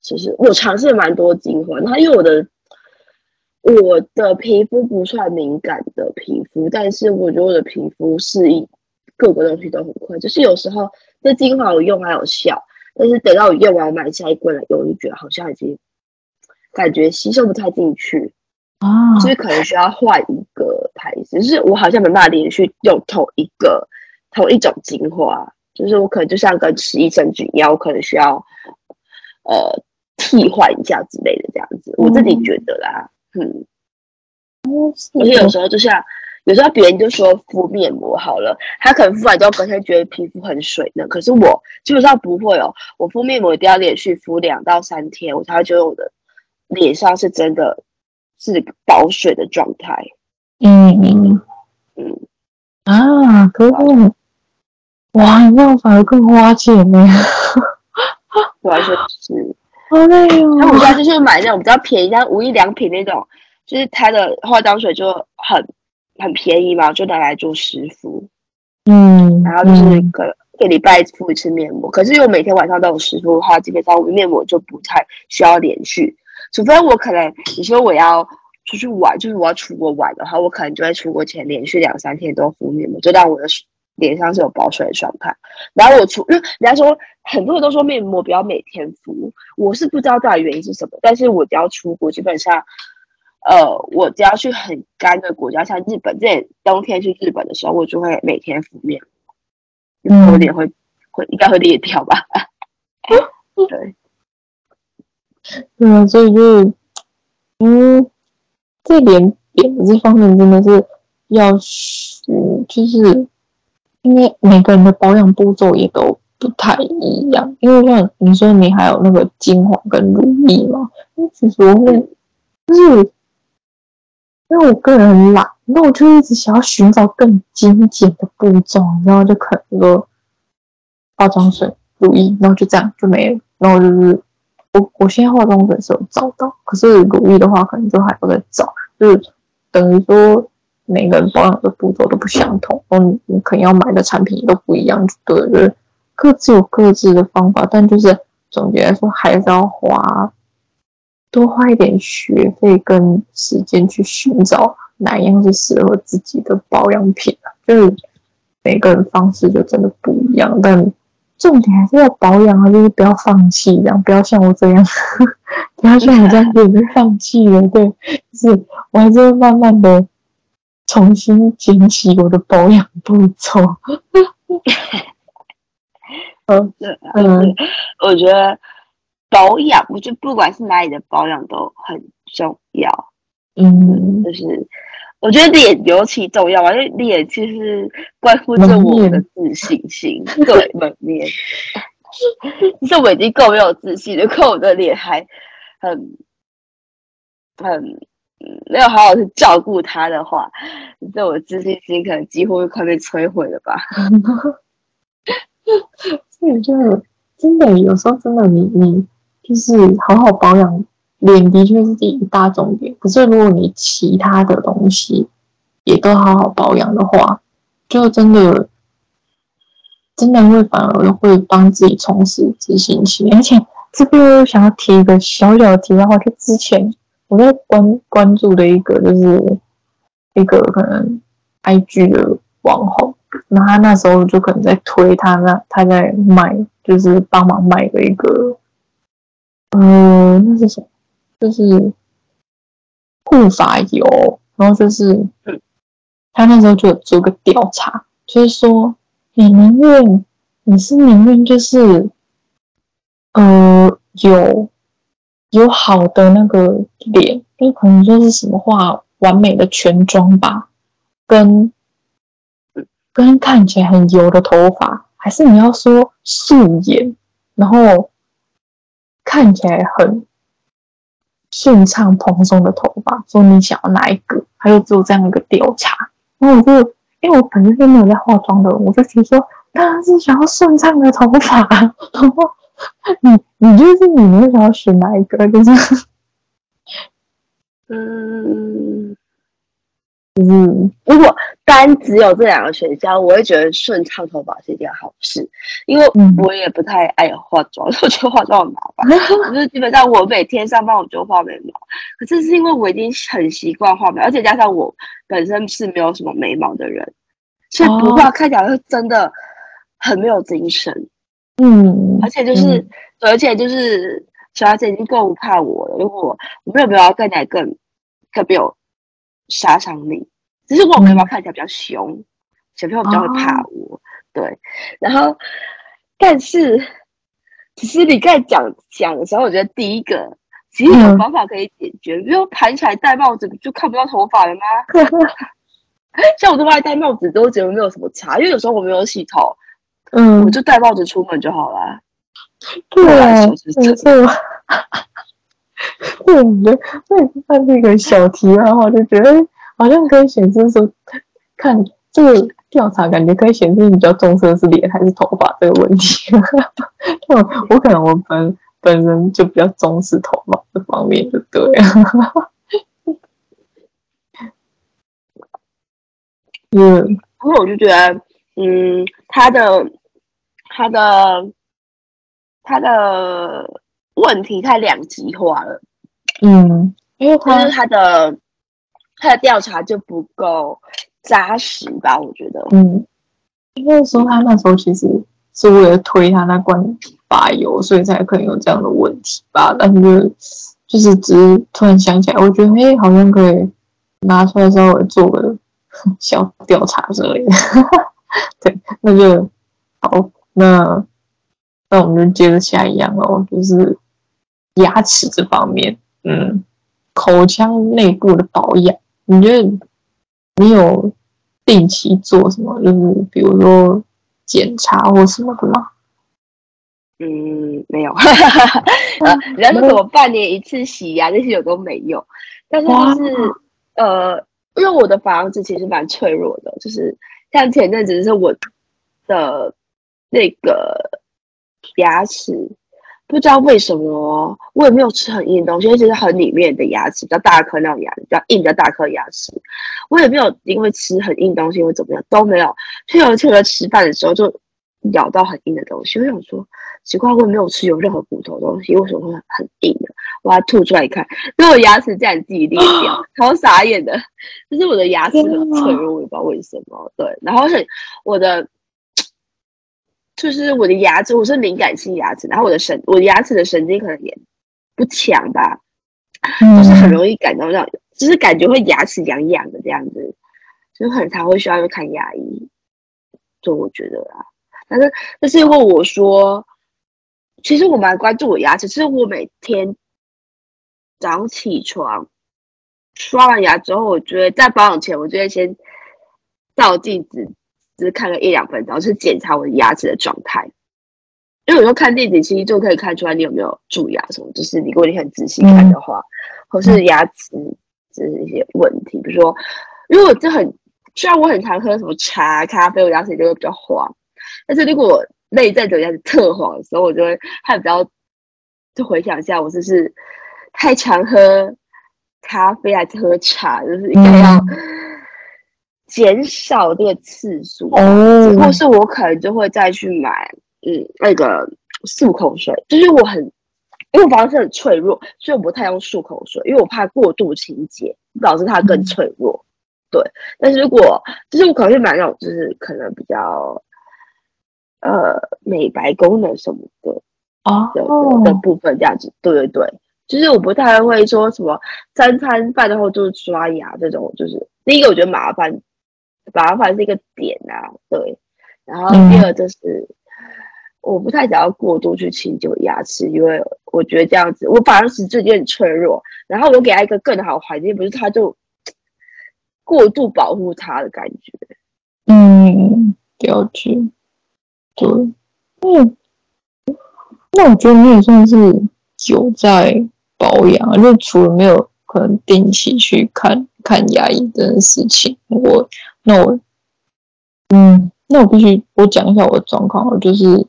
Speaker 1: 其实我尝试了蛮多精华，然后因为我的我的皮肤不算敏感的皮肤，但是我觉得我的皮肤适应各个东西都很快，就是有时候这精华我用还有效，但是等到我用完我买下一罐来用，我就觉得好像已经感觉吸收不太进去。啊，所以可能需要换一个牌子，就是我好像没办法连续用同一个同一种精华，就是我可能就像跟吃益生菌一样，我可能需要呃替换一下之类的这样子，我自己觉得啦，嗯，而且有时候就像有时候别人就说敷面膜好了，他可能敷完之后隔天觉得皮肤很水嫩，可是我基本上不会哦，我敷面膜一定要连续敷两到三天，我才会觉得我的脸上是真的。是保水的状态，
Speaker 3: 嗯嗯。嗯。啊，可是哇，那反而更花钱呢，
Speaker 1: 完全是，
Speaker 3: 好累哦。
Speaker 1: 那我家就是买那种比较便宜，像无印良品那种，就是它的化妆水就很很便宜嘛，就拿来做湿敷，
Speaker 3: 嗯，
Speaker 1: 然后就是一个一个礼拜敷一次面膜。可是因为我每天晚上都有湿敷的话，基本上我的面膜就不太需要连续。除非我可能你说我要出去玩，就是我要出国玩的话，我可能就会出国前连续两三天都敷面膜，就让我的脸上是有保水的状态。然后我出，因为人家说很多人都说面膜不要每天敷，我是不知道到底原因是什么。但是我只要出国，基本上，呃，我只要去很干的国家，像日本，这冬天去日本的时候，我就会每天敷面膜，因为我脸会会应该会裂掉吧？对。
Speaker 3: 对啊，所以就是，嗯，这脸脸的这方面真的是要，嗯，就是因为每个人的保养步骤也都不太一样。因为像你说你还有那个精华跟乳液嘛，那其实我会就是因为我个人很懒，那我就一直想要寻找更精简的步骤，然后就可能说化妆水、乳液，然后就这样就没了，然后就是。我我现在化妆水是有找到，可是乳液的话可能就还要再找，就是等于说每个人保养的步骤都不相同，嗯，你可能要买的产品都不一样，对，就是各自有各自的方法，但就是总结来说还是要花多花一点学费跟时间去寻找哪一样是适合自己的保养品，就是每个人方式就真的不一样，但。重点还是要保养啊，就是不要放弃，这样不要像我这样，不要像我这样 子就放弃了。对，就是我还是会慢慢的重新捡起我的保养步骤。
Speaker 1: 嗯，嗯，我觉得保养，我觉得不管是哪里的保养都很重要。嗯，就是。我觉得脸尤其重要吧，因为脸其实关乎着我们的自信心。面 对，门面。其实我已经够没有自信了，如果我的脸还很很没有好好去照顾它的话，这我自信心可能几乎快被摧毁了吧。
Speaker 3: 所以就真的有时候真的你你就是好好保养。脸的确是第一大重点，可是如果你其他的东西也都好好保养的话，就真的真的会反而会帮自己重拾自信心。而且这个想要提一个小小的题外话，就之前我在关关注的一个就是一个可能 IG 的网红，那他那时候就可能在推他那他在卖，就是帮忙卖的一个，嗯，那是什么？就是护发油，然后就是他那时候就有做个调查，就是说你宁愿你是宁愿就是呃有有好的那个脸，就可能说是什么画完美的全妆吧，跟跟看起来很油的头发，还是你要说素颜，然后看起来很。顺畅蓬松的头发，说你想要哪一个？还有做这样一个调查，然后我就因为我本身是没有在化妆的，我就觉得说当然是想要顺畅的头发。然后 你你就是你，你会想要选哪一个？就是 嗯，
Speaker 1: 嗯，如果单只有这两个选项，我会觉得顺烫头发是一件好事，因为我也不太爱化妆，嗯、我觉得化妆很麻烦。就是基本上我每天上班我就画眉毛，可是是因为我已经很习惯画眉，而且加上我本身是没有什么眉毛的人，所以不画看起来会真的很没有精神。嗯，而且就是，嗯、而且就是小孩子已经够不怕我了，如果我没有眉毛，看起来更更没有杀伤力。只是我眉毛看起来比较凶，小朋友比较会怕我，哦、对。然后，但是，其实你刚才讲讲的时候，我觉得第一个其实有方法可以解决，比如盘起来戴帽子就看不到头发了吗？像我都爱戴帽子，都觉得没有什么差，因为有时候我没有洗头，嗯，我就戴帽子出门就好了。
Speaker 3: 对，没错。对，我觉得那看这个小题的话，就觉得。好像可以显示说，看这个调查，感觉可以显示你比较重视的是脸还是头发这个问题。我我可能我本本人就比较重视头发这方面，就对了。
Speaker 1: 嗯，然后我就觉得，嗯，他的他的他的问题太两极化了。嗯，因为他是他的。他的调查就不够扎实吧？我觉得，嗯，
Speaker 3: 因为说他那时候其实是为了推他那罐发油，所以才可能有这样的问题吧。但是就，就是只是突然想起来，我觉得哎，好像可以拿出来稍微做个小调查之类的。对，那就好，那那我们就接着下一样哦，就是牙齿这方面，嗯，口腔内部的保养。你觉得你有定期做什么？就是比如说检查或什么的吗？
Speaker 1: 嗯，没有。呃，人家说什么半年一次洗牙，那些我都没有。但是就是呃，因为我的房子其实蛮脆弱的，就是像前阵子是我的那个牙齿。不知道为什么，我也没有吃很硬的东西，而且是很里面的牙齿，比较大颗那种牙，比较硬的大颗牙齿。我也没有因为吃很硬东西或怎么样都没有。就有一次我在吃饭的时候就咬到很硬的东西，我想说奇怪，我也没有吃有任何骨头的东西，为什么会很硬的？我还吐出来一看，因为我牙齿竟然自己裂掉，超傻眼的。就是我的牙齿很脆弱，我也不知道为什么。对，然后是我的。就是我的牙齿，我是敏感性牙齿，然后我的神，我的牙齿的神经可能也不强吧，就是很容易感到这样，就是感觉会牙齿痒痒的这样子，就很常会需要去看牙医。就我觉得啊，但是但是如果我说，其实我蛮关注我牙齿，其实我每天早上起床刷完牙之后，我觉得在保养前，我就会先照镜子。只是看个一两分钟，是检查我的牙齿的状态。因为有时候看电子其实就可以看出来你有没有蛀牙什么。就是你如果你很仔细看的话，嗯、或是牙齿就是一些问题，比如说，因为我这很虽然我很常喝什么茶、咖啡，我牙齿就会比较黄。但是如果内在的牙齿特黄的时候，我就会还比较就回想一下，我是不是太常喝咖啡还是喝茶，就是应该要。嗯减少这个次数，哦，或是我可能就会再去买，嗯，那个漱口水，就是我很，因为我房子很脆弱，所以我不太用漱口水，因为我怕过度清洁导致它更脆弱。嗯、对，但是如果就是我可能会买那种，就是可能比较，呃，美白功能什么的啊的、哦、的部分这样子。对对对，就是我不太会说什么三餐饭后就是刷牙这种，就是第一个我觉得麻烦。麻烦是一个点啊，对。然后第二就是，嗯、我不太想要过度去清洁牙齿，因为我觉得这样子，我反而使自己很脆弱。然后我给他一个更好的环境，不是他就 过度保护他的感觉。
Speaker 3: 嗯，了解。对，嗯，那我觉得你也算是有在保养，就除了没有可能定期去看看牙医这件事情，我。那我，嗯，那我必须我讲一下我的状况，就是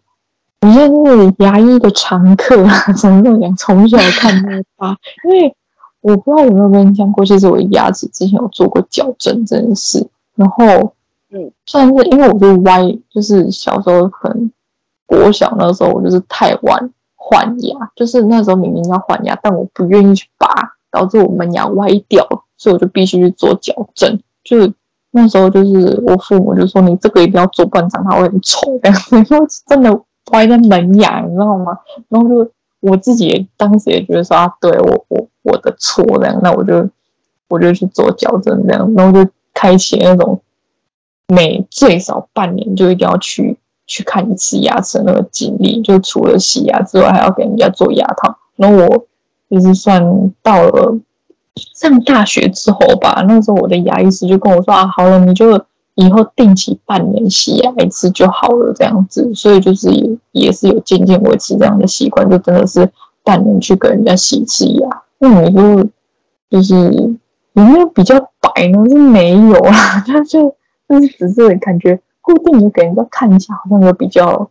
Speaker 3: 我现在是牙医的常客啊，怎么讲？从小看到大，因为我不知道有没有跟你讲过，其实我的牙齿之前有做过矫正这件事，然后嗯，算是因为我是歪，就是小时候可能国小那时候我就是太晚换牙，就是那时候明明要换牙，但我不愿意去拔，导致我门牙歪掉，所以我就必须去做矫正。就是那时候就是我父母就说，你这个一定要做，不然长他会很丑这样子，因为真的歪在门牙，你知道吗？然后就我自己也当时也觉得说啊，对我我我的错这样，那我就我就去做矫正这样，然后就开启那种每最少半年就一定要去去看一次牙齿那个经历，就除了洗牙之外，还要给人家做牙套。然后我就是算到了。上大学之后吧，那时候我的牙医师就跟我说啊，好了，你就以后定期半年洗牙一次就好了，这样子。所以就是也也是有渐渐维持这样的习惯，就真的是半年去跟人家洗一次牙。那你就就是有没有比较白呢？是没有啊，就就就是只是感觉固定的给人家看一下，好像有比较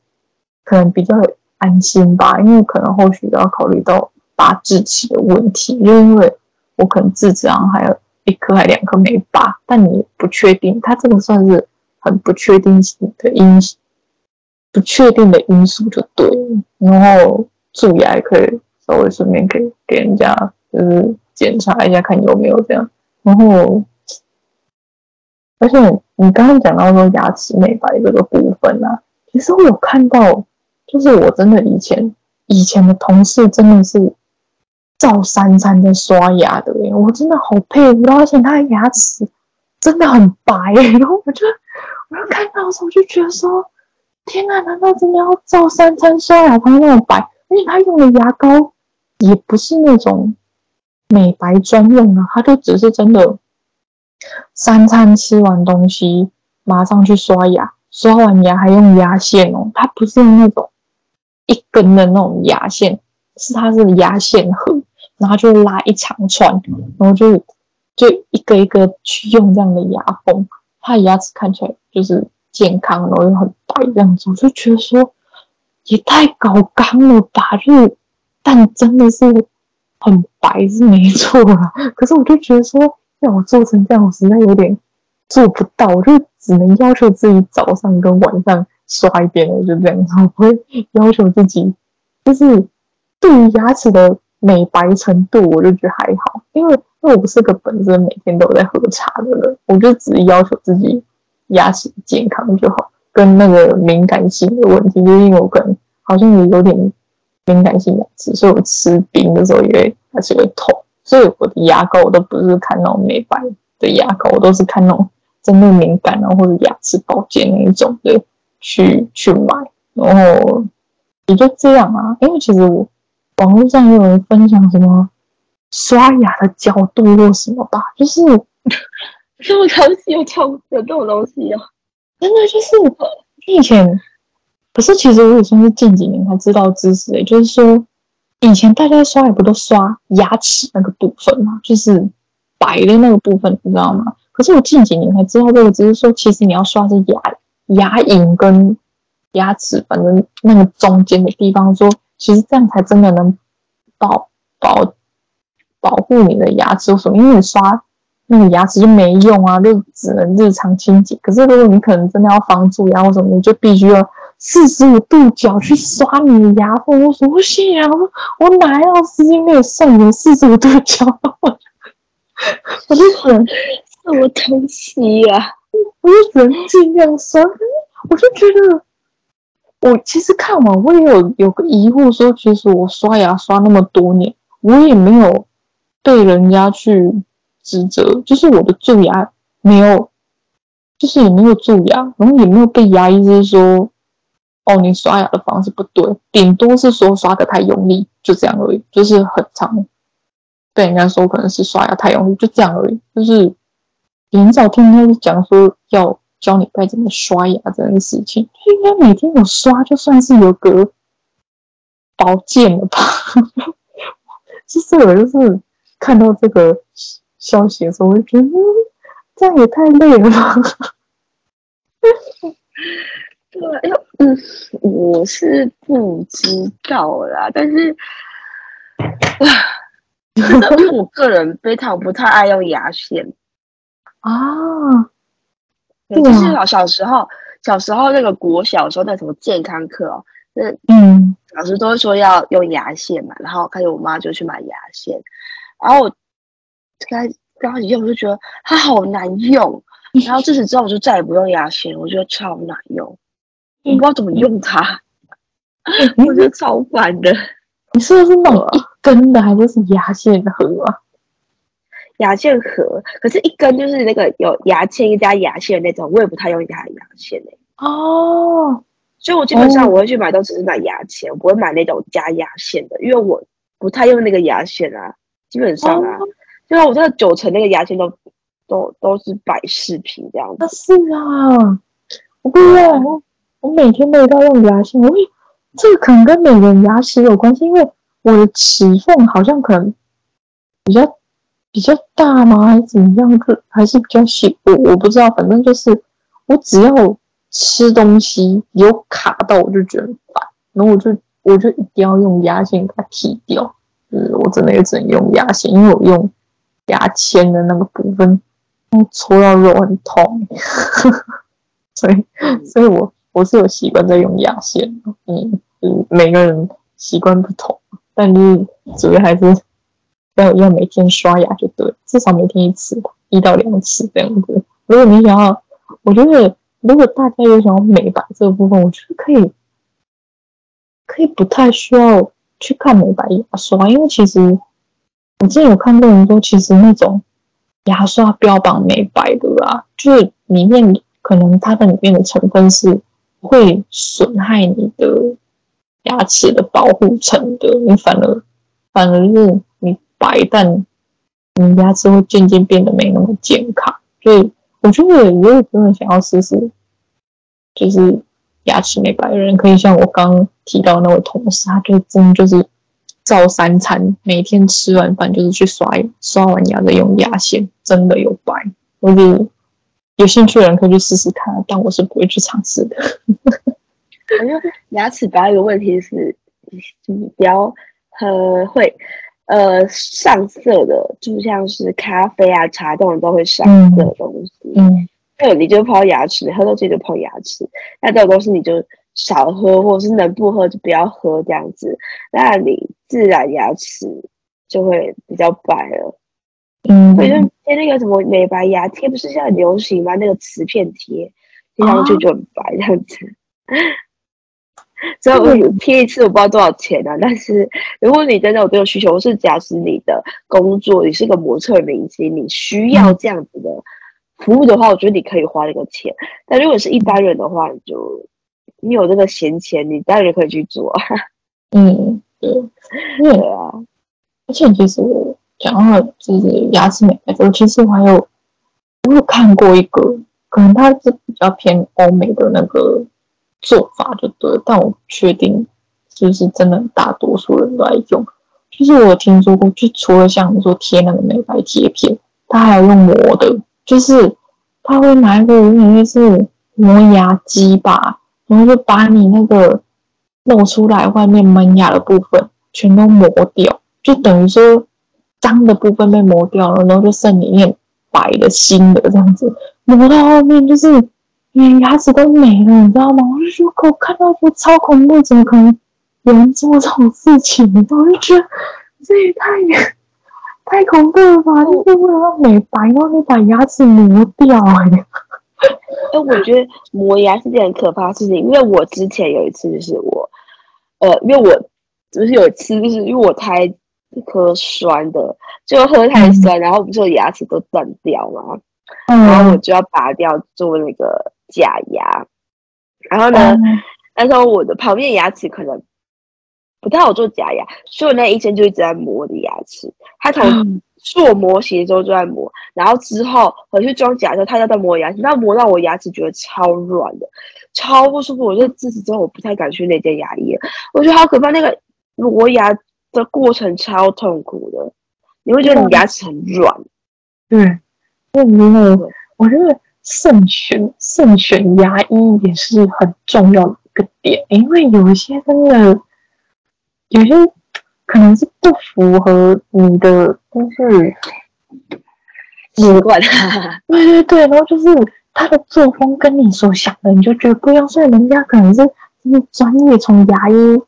Speaker 3: 可能比较安心吧，因为可能后续都要考虑到拔智齿的问题，因为。我可能智齿上还有一颗还两颗没拔，但你不确定，它这个算是很不确定性的因，不确定的因素就对了。然后蛀牙也可以稍微顺便给给人家就是检查一下，看有没有这样。然后，而且你刚刚讲到说牙齿美白这个部分啊，其实我有看到，就是我真的以前以前的同事真的是。照三餐在刷牙的，我真的好佩服，而且他的牙齿真的很白，然后我就我就看到的时候，我就觉得说，天呐，难道真的要照三餐刷牙才那么白？而且他用的牙膏也不是那种美白专用啊，他就只是真的三餐吃完东西马上去刷牙，刷完牙还用牙线哦，他不是那种一根的那种牙线，是他是牙线盒。然后就拉一长串，然后就就一个一个去用这样的牙缝，他牙齿看起来就是健康，然后又很白这样子，我就觉得说也太搞刚了吧，就是但真的是很白是没错啦，可是我就觉得说要我做成这样，我实在有点做不到，我就只能要求自己早上跟晚上刷一遍了，就这样子，我会要求自己，就是对于牙齿的。美白程度我就觉得还好，因为因为我不是个本身每天都在喝茶的人，我就只要求自己牙齿健康就好，跟那个敏感性的问题，就因为我可能好像也有点敏感性牙齿，所以我吃冰的时候也会还是会痛，所以我的牙膏我都不是看那种美白的牙膏，我都是看那种针对敏感啊或者牙齿保健那一种的去去买，然后也就这样啊，因为其实我。网络上有人分享什么刷牙的角度或什么吧，就是
Speaker 1: 这么东西有这有这种东西啊？
Speaker 3: 真的就是以前，可是其实我也算是近几年才知道知识诶，就是说以前大家刷牙不都刷牙齿那个部分嘛，就是白的那个部分，你知道吗？可是我近几年才知道这个，只是说其实你要刷是牙牙龈跟牙齿，反正那个中间的地方说。其实这样才真的能保保保护你的牙齿，为什么？因为你刷那个牙齿就没用啊，就只能日常清洁。可是如果你可能真的要防蛀牙或什么，你就必须要四十五度角去刷你的牙缝。我说不行啊，我我哪有时间没有送你四十五度角？我就很什么东西呀、啊？我就只能尽量刷，我就觉得。我其实看完，我也有有个疑惑，说其实我刷牙刷那么多年，我也没有被人家去指责，就是我的蛀牙没有，就是也没有蛀牙，然后也没有被牙医是说，哦，你刷牙的方式不对，顶多是说刷得太用力，就这样而已，就是很长被人家说可能是刷牙太用力，就这样而已，就是很少听他讲说要。教你该怎么刷牙这件事情，应该每天有刷，就算是有个保健了吧。其实我就是看到这个消息的时候，我就觉得，嗯，这样也太累了吧。
Speaker 1: 对，嗯，我是不知道啦，但是，因为我个人非常不太爱用牙线
Speaker 3: 啊。
Speaker 1: 就是小小时候，小时候那个国小时候那什么健康课哦，那
Speaker 3: 嗯，
Speaker 1: 老师都会说要用牙线嘛，然后开始我妈就去买牙线，然后我刚刚开始用我就觉得它好难用，然后自此之后我就再也不用牙线，我觉得超难用，我不知道怎么用它，我觉得超烦的。
Speaker 3: 你说的是那种一根的，还是是牙线盒啊？
Speaker 1: 牙线盒，可是一根就是那个有牙签加牙线的那种，我也不太用牙牙线诶、欸。
Speaker 3: 哦，
Speaker 1: 所以我基本上我会去买都只是买牙签，我不会买那种加牙线的，因为我不太用那个牙线啊。基本上啊，就、哦、我这个九成那个牙签都都都是摆饰品这样子。
Speaker 3: 是啊，我不会，我我每天都要用牙线，我这个可能跟每个人牙齿有关系，因为我的齿缝好像可能比较。比较大吗？还是怎么样？就还是比较细？我我不知道，反正就是我只要吃东西有卡到，我就觉得很烦，然后我就我就一定要用牙线给它剔掉。就是我真的也只能用牙线，因为我用牙签的那个部分，戳到肉很痛，所以所以我我是有习惯在用牙线。嗯，就是每个人习惯不同，但是主要还是。要要每天刷牙就对，至少每天一次吧，一到两次这样子。如果你想要，我觉得如果大家有想要美白这个部分，我觉得可以，可以不太需要去看美白牙刷，因为其实我之前有看过人说，其实那种牙刷标榜美白的啊，就是里面可能它的里面的成分是会损害你的牙齿的保护层的，你反而反而是你。白，但你牙齿会渐渐变得没那么健康，所以我觉得如果真的想要试试，就是牙齿美白的人，可以像我刚刚提到那位同事，他就真的就是照三餐，每天吃完饭就是去刷牙，刷完牙再用牙线，真的有白。我觉得有兴趣的人可以去试试看，但我是不会去尝试的。
Speaker 1: 我觉得牙齿白有个问题是，你比较 呃会。呃，上色的就像是咖啡啊、茶这种都会上色的东西。嗯，还有你就泡牙齿，你喝东西就泡牙齿。那这种东西你就少喝，或者是能不喝就不要喝这样子。那你自然牙齿就会比较白了。嗯，所以就贴那个什么美白牙贴，不是现在很流行吗？那个瓷片贴，贴上去就很白这样子。啊 所以我贴一次我不知道多少钱啊，但是如果你真的有这个需求，是假使你的工作你是个模特明星，你需要这样子的服务的话，我觉得你可以花那个钱。但如果是一般人的话，你就你有这个闲钱，你当然可以去做。
Speaker 3: 嗯，对，对啊。而且其实我讲到就是牙齿美白，我其实我还有我有看过一个，可能它是比较偏欧美的那个。做法就对，但我不确定是不是真的大多数人都在用。就是我听说过，就除了像你说贴那个美白贴片，他还有用磨的，就是他会拿一个有点类似磨牙机吧，然后就把你那个露出来外面门牙的部分全都磨掉，就等于说脏的部分被磨掉了，然后就剩里面白的新的这样子，磨到后面就是。连牙齿都没了，你知道吗？我就说，我看到就超恐怖，怎么可能有人做这种事情？我就觉得这也太太恐怖了吧！就是为了让美白，然后你把牙齿磨掉哎、欸！
Speaker 1: 哎，我觉得磨牙是件很可怕的事情，因为我之前有一次就是我，呃，因为我就是有一次就是因为我太喝酸的，就喝太酸，嗯、然后不是我牙齿都断掉嘛，嗯、然后我就要拔掉做那个。假牙，然后呢，那时候我的旁边牙齿可能不太好做假牙，所以我那医生就一直在磨我的牙齿。他从做模型的时候就在磨，然后之后回去装假的时候，他又在磨牙齿，那磨到我牙齿觉得超软的，超不舒服。我就自此之后我不太敢去那间牙医，我觉得好可怕。那个磨牙的过程超痛苦的，你会觉得你牙齿很软。
Speaker 3: 对，我没有我觉得。慎选慎选牙医也是很重要的一个点，因为有一些真的，有些可能是不符合你的，就是
Speaker 1: 习惯。
Speaker 3: 对对对，然后就是他的作风跟你所想的，你就觉得不一样。所以人家可能是就是专业从牙医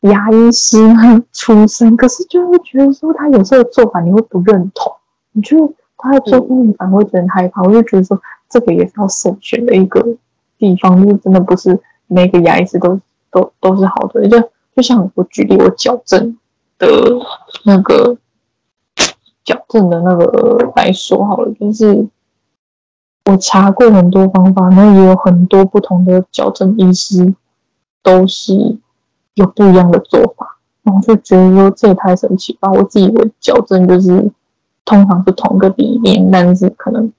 Speaker 3: 牙医师 出身，可是就会觉得说他有时候做法你会不认同，你就他的作风你反而会觉得很害怕。我就觉得说这个也是要慎选的一个地方，就是真的不是每个牙医师都都都是好的。就就像我举例，我矫正的那个矫正的那个来说好了，就是我查过很多方法，然后也有很多不同的矫正医师都是有不一样的做法，然后就觉得说这也太神奇吧！我自己以为矫正就是通常是同个理念，但是可能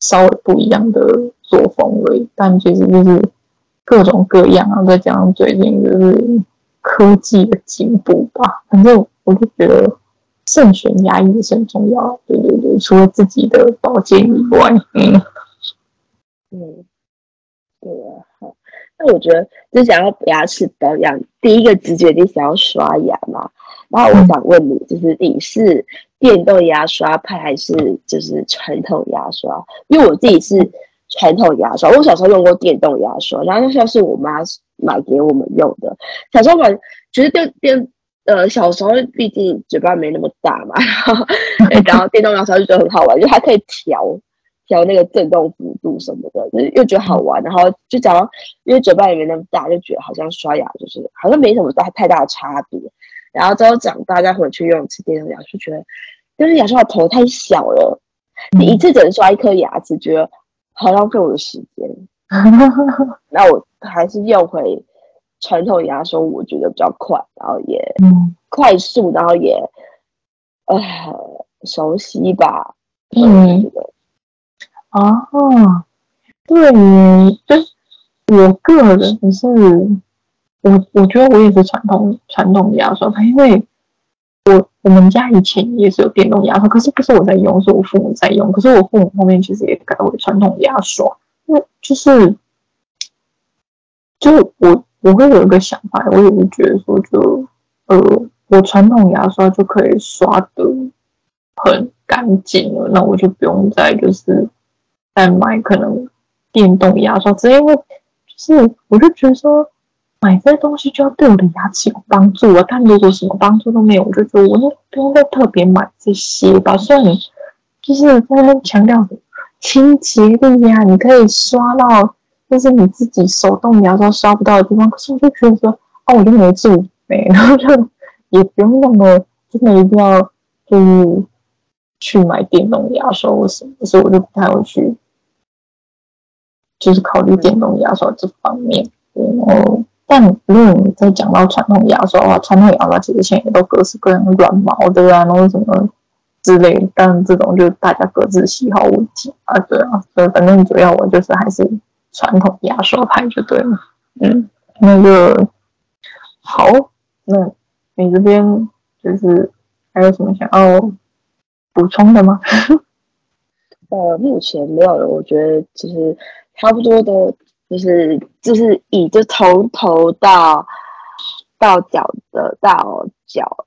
Speaker 3: 稍微不一样的作风而已，但其实就是各种各样啊，再加上最近就是。科技的进步吧，反正我就觉得慎选牙医是很重要。对对对，除了自己的保健以外，嗯
Speaker 1: 嗯，对啊。好，那我觉得就想要牙齿保养，第一个直觉你想要刷牙嘛。然后我想问你，就是你是电动牙刷派还是就是传统牙刷？因为我自己是传统牙刷，我小时候用过电动牙刷，然后就像是我妈。买给我们用的，小时候玩，其实电电呃，小时候毕竟嘴巴没那么大嘛，然后 然后电动牙刷就觉得很好玩，就还可以调调那个震动幅度什么的，就是又觉得好玩，然后就讲到，因为嘴巴也没那么大，就觉得好像刷牙就是好像没什么大太大的差别。然后之后长大再回去用一次电动牙刷，就觉得电动牙刷的头太小了，你一次只能刷一颗牙齿，觉得好浪费我的时间。那我还是用回传统牙刷，我觉得比较快，然后也快速，然后也呃熟悉吧。嗯，
Speaker 3: 哦，对，就是我个人是，我我觉得我也是传统传统牙刷，因为我我们家以前也是有电动牙刷，可是不是我在用，是我父母在用，可是我父母后面其实也改为传统牙刷。那就是，就我我会有一个想法，我也会觉得说就，呃，我传统牙刷就可以刷得很干净了，那我就不用再就是再买可能电动牙刷，只因为就是我就觉得说买这些东西就要对我的牙齿有帮助啊，但如果什么帮助都没有，我就觉得我就不用再特别买这些吧。虽然你就是在那边强调。清洁力呀，你可以刷到，就是你自己手动牙刷刷不到的地方。可是我就觉得说，哦，我就没蛀没，然后就也不用那么真的一定要就是去买电动牙刷或什么，所以我就不太会去，就是考虑电动牙刷这方面。然后，但如果你再讲到传统牙刷的话，传统牙刷其实现在也都各式各样的软毛的啊，然后什么。之类，但这种就是大家各自喜好问题啊，对啊，所以反正主要我就是还是传统牙刷派就对了。嗯，那个好，那你这边就是还有什么想要补充的吗？
Speaker 1: 呃，目前没有了，我觉得其实差不多的，就是就是以就从头到到脚的到脚。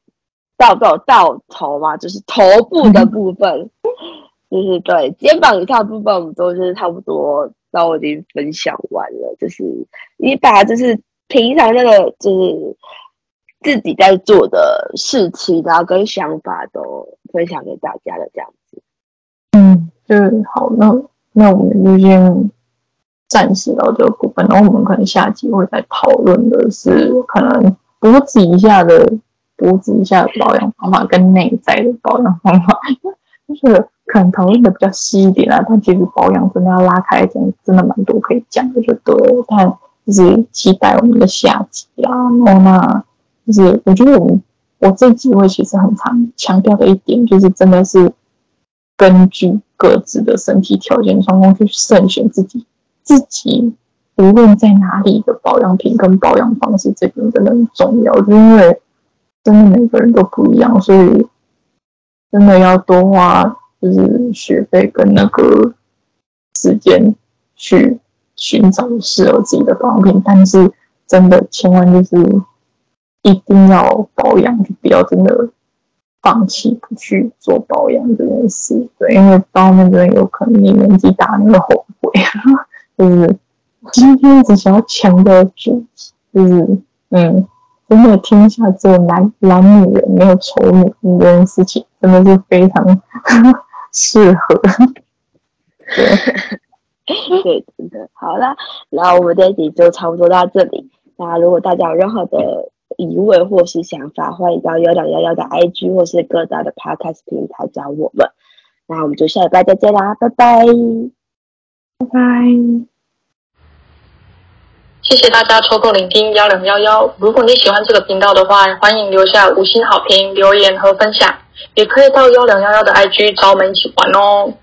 Speaker 1: 到到到头嘛，就是头部的部分，就是对肩膀以上的部分，我们都是差不多都已经分享完了。就是你把就是平常那个就是自己在做的事情，然后跟想法都分享给大家的这样子。
Speaker 3: 嗯，就是好，那那我们就先暂时到这个部分，然后我们可能下集会再讨论的是可能脖子以下的。脖子以下的保养方法跟内在的保养方法，就是可能讨论的比较细一点啊。但其实保养真的要拉开来讲，真的蛮多可以讲的，就对。但就是期待我们的下集啊。然后那就是我觉得我们我这几位其实很常强调的一点，就是真的是根据各自的身体条件状况去慎选自己自己无论在哪里的保养品跟保养方式，这个真的很重要，就因为。真的每个人都不一样，所以真的要多花就是学费跟那个时间去寻找适合自己的保养品。但是真的千万就是一定要保养，就不要真的放弃不去做保养这件事，对，因为到那边有可能你年纪大你会后悔，就是今天只想要强调住，就是嗯，真的天下只有男男女人没有丑女人这件事情，真的是非常 适合，
Speaker 1: 对，对，真的好啦，然后我们这一集就差不多到这里，那如果大家有任何的。疑问或是想法，欢迎到幺两幺幺的 IG 或是各大的 Podcast 平台找我们。那我们就下礼拜再见啦，拜拜，
Speaker 3: 拜拜。
Speaker 4: 谢谢大家抽空聆听幺零幺幺。如果你喜欢这个频道的话，欢迎留下五星好评、留言和分享，也可以到幺零幺幺的 IG 找我们一起玩哦。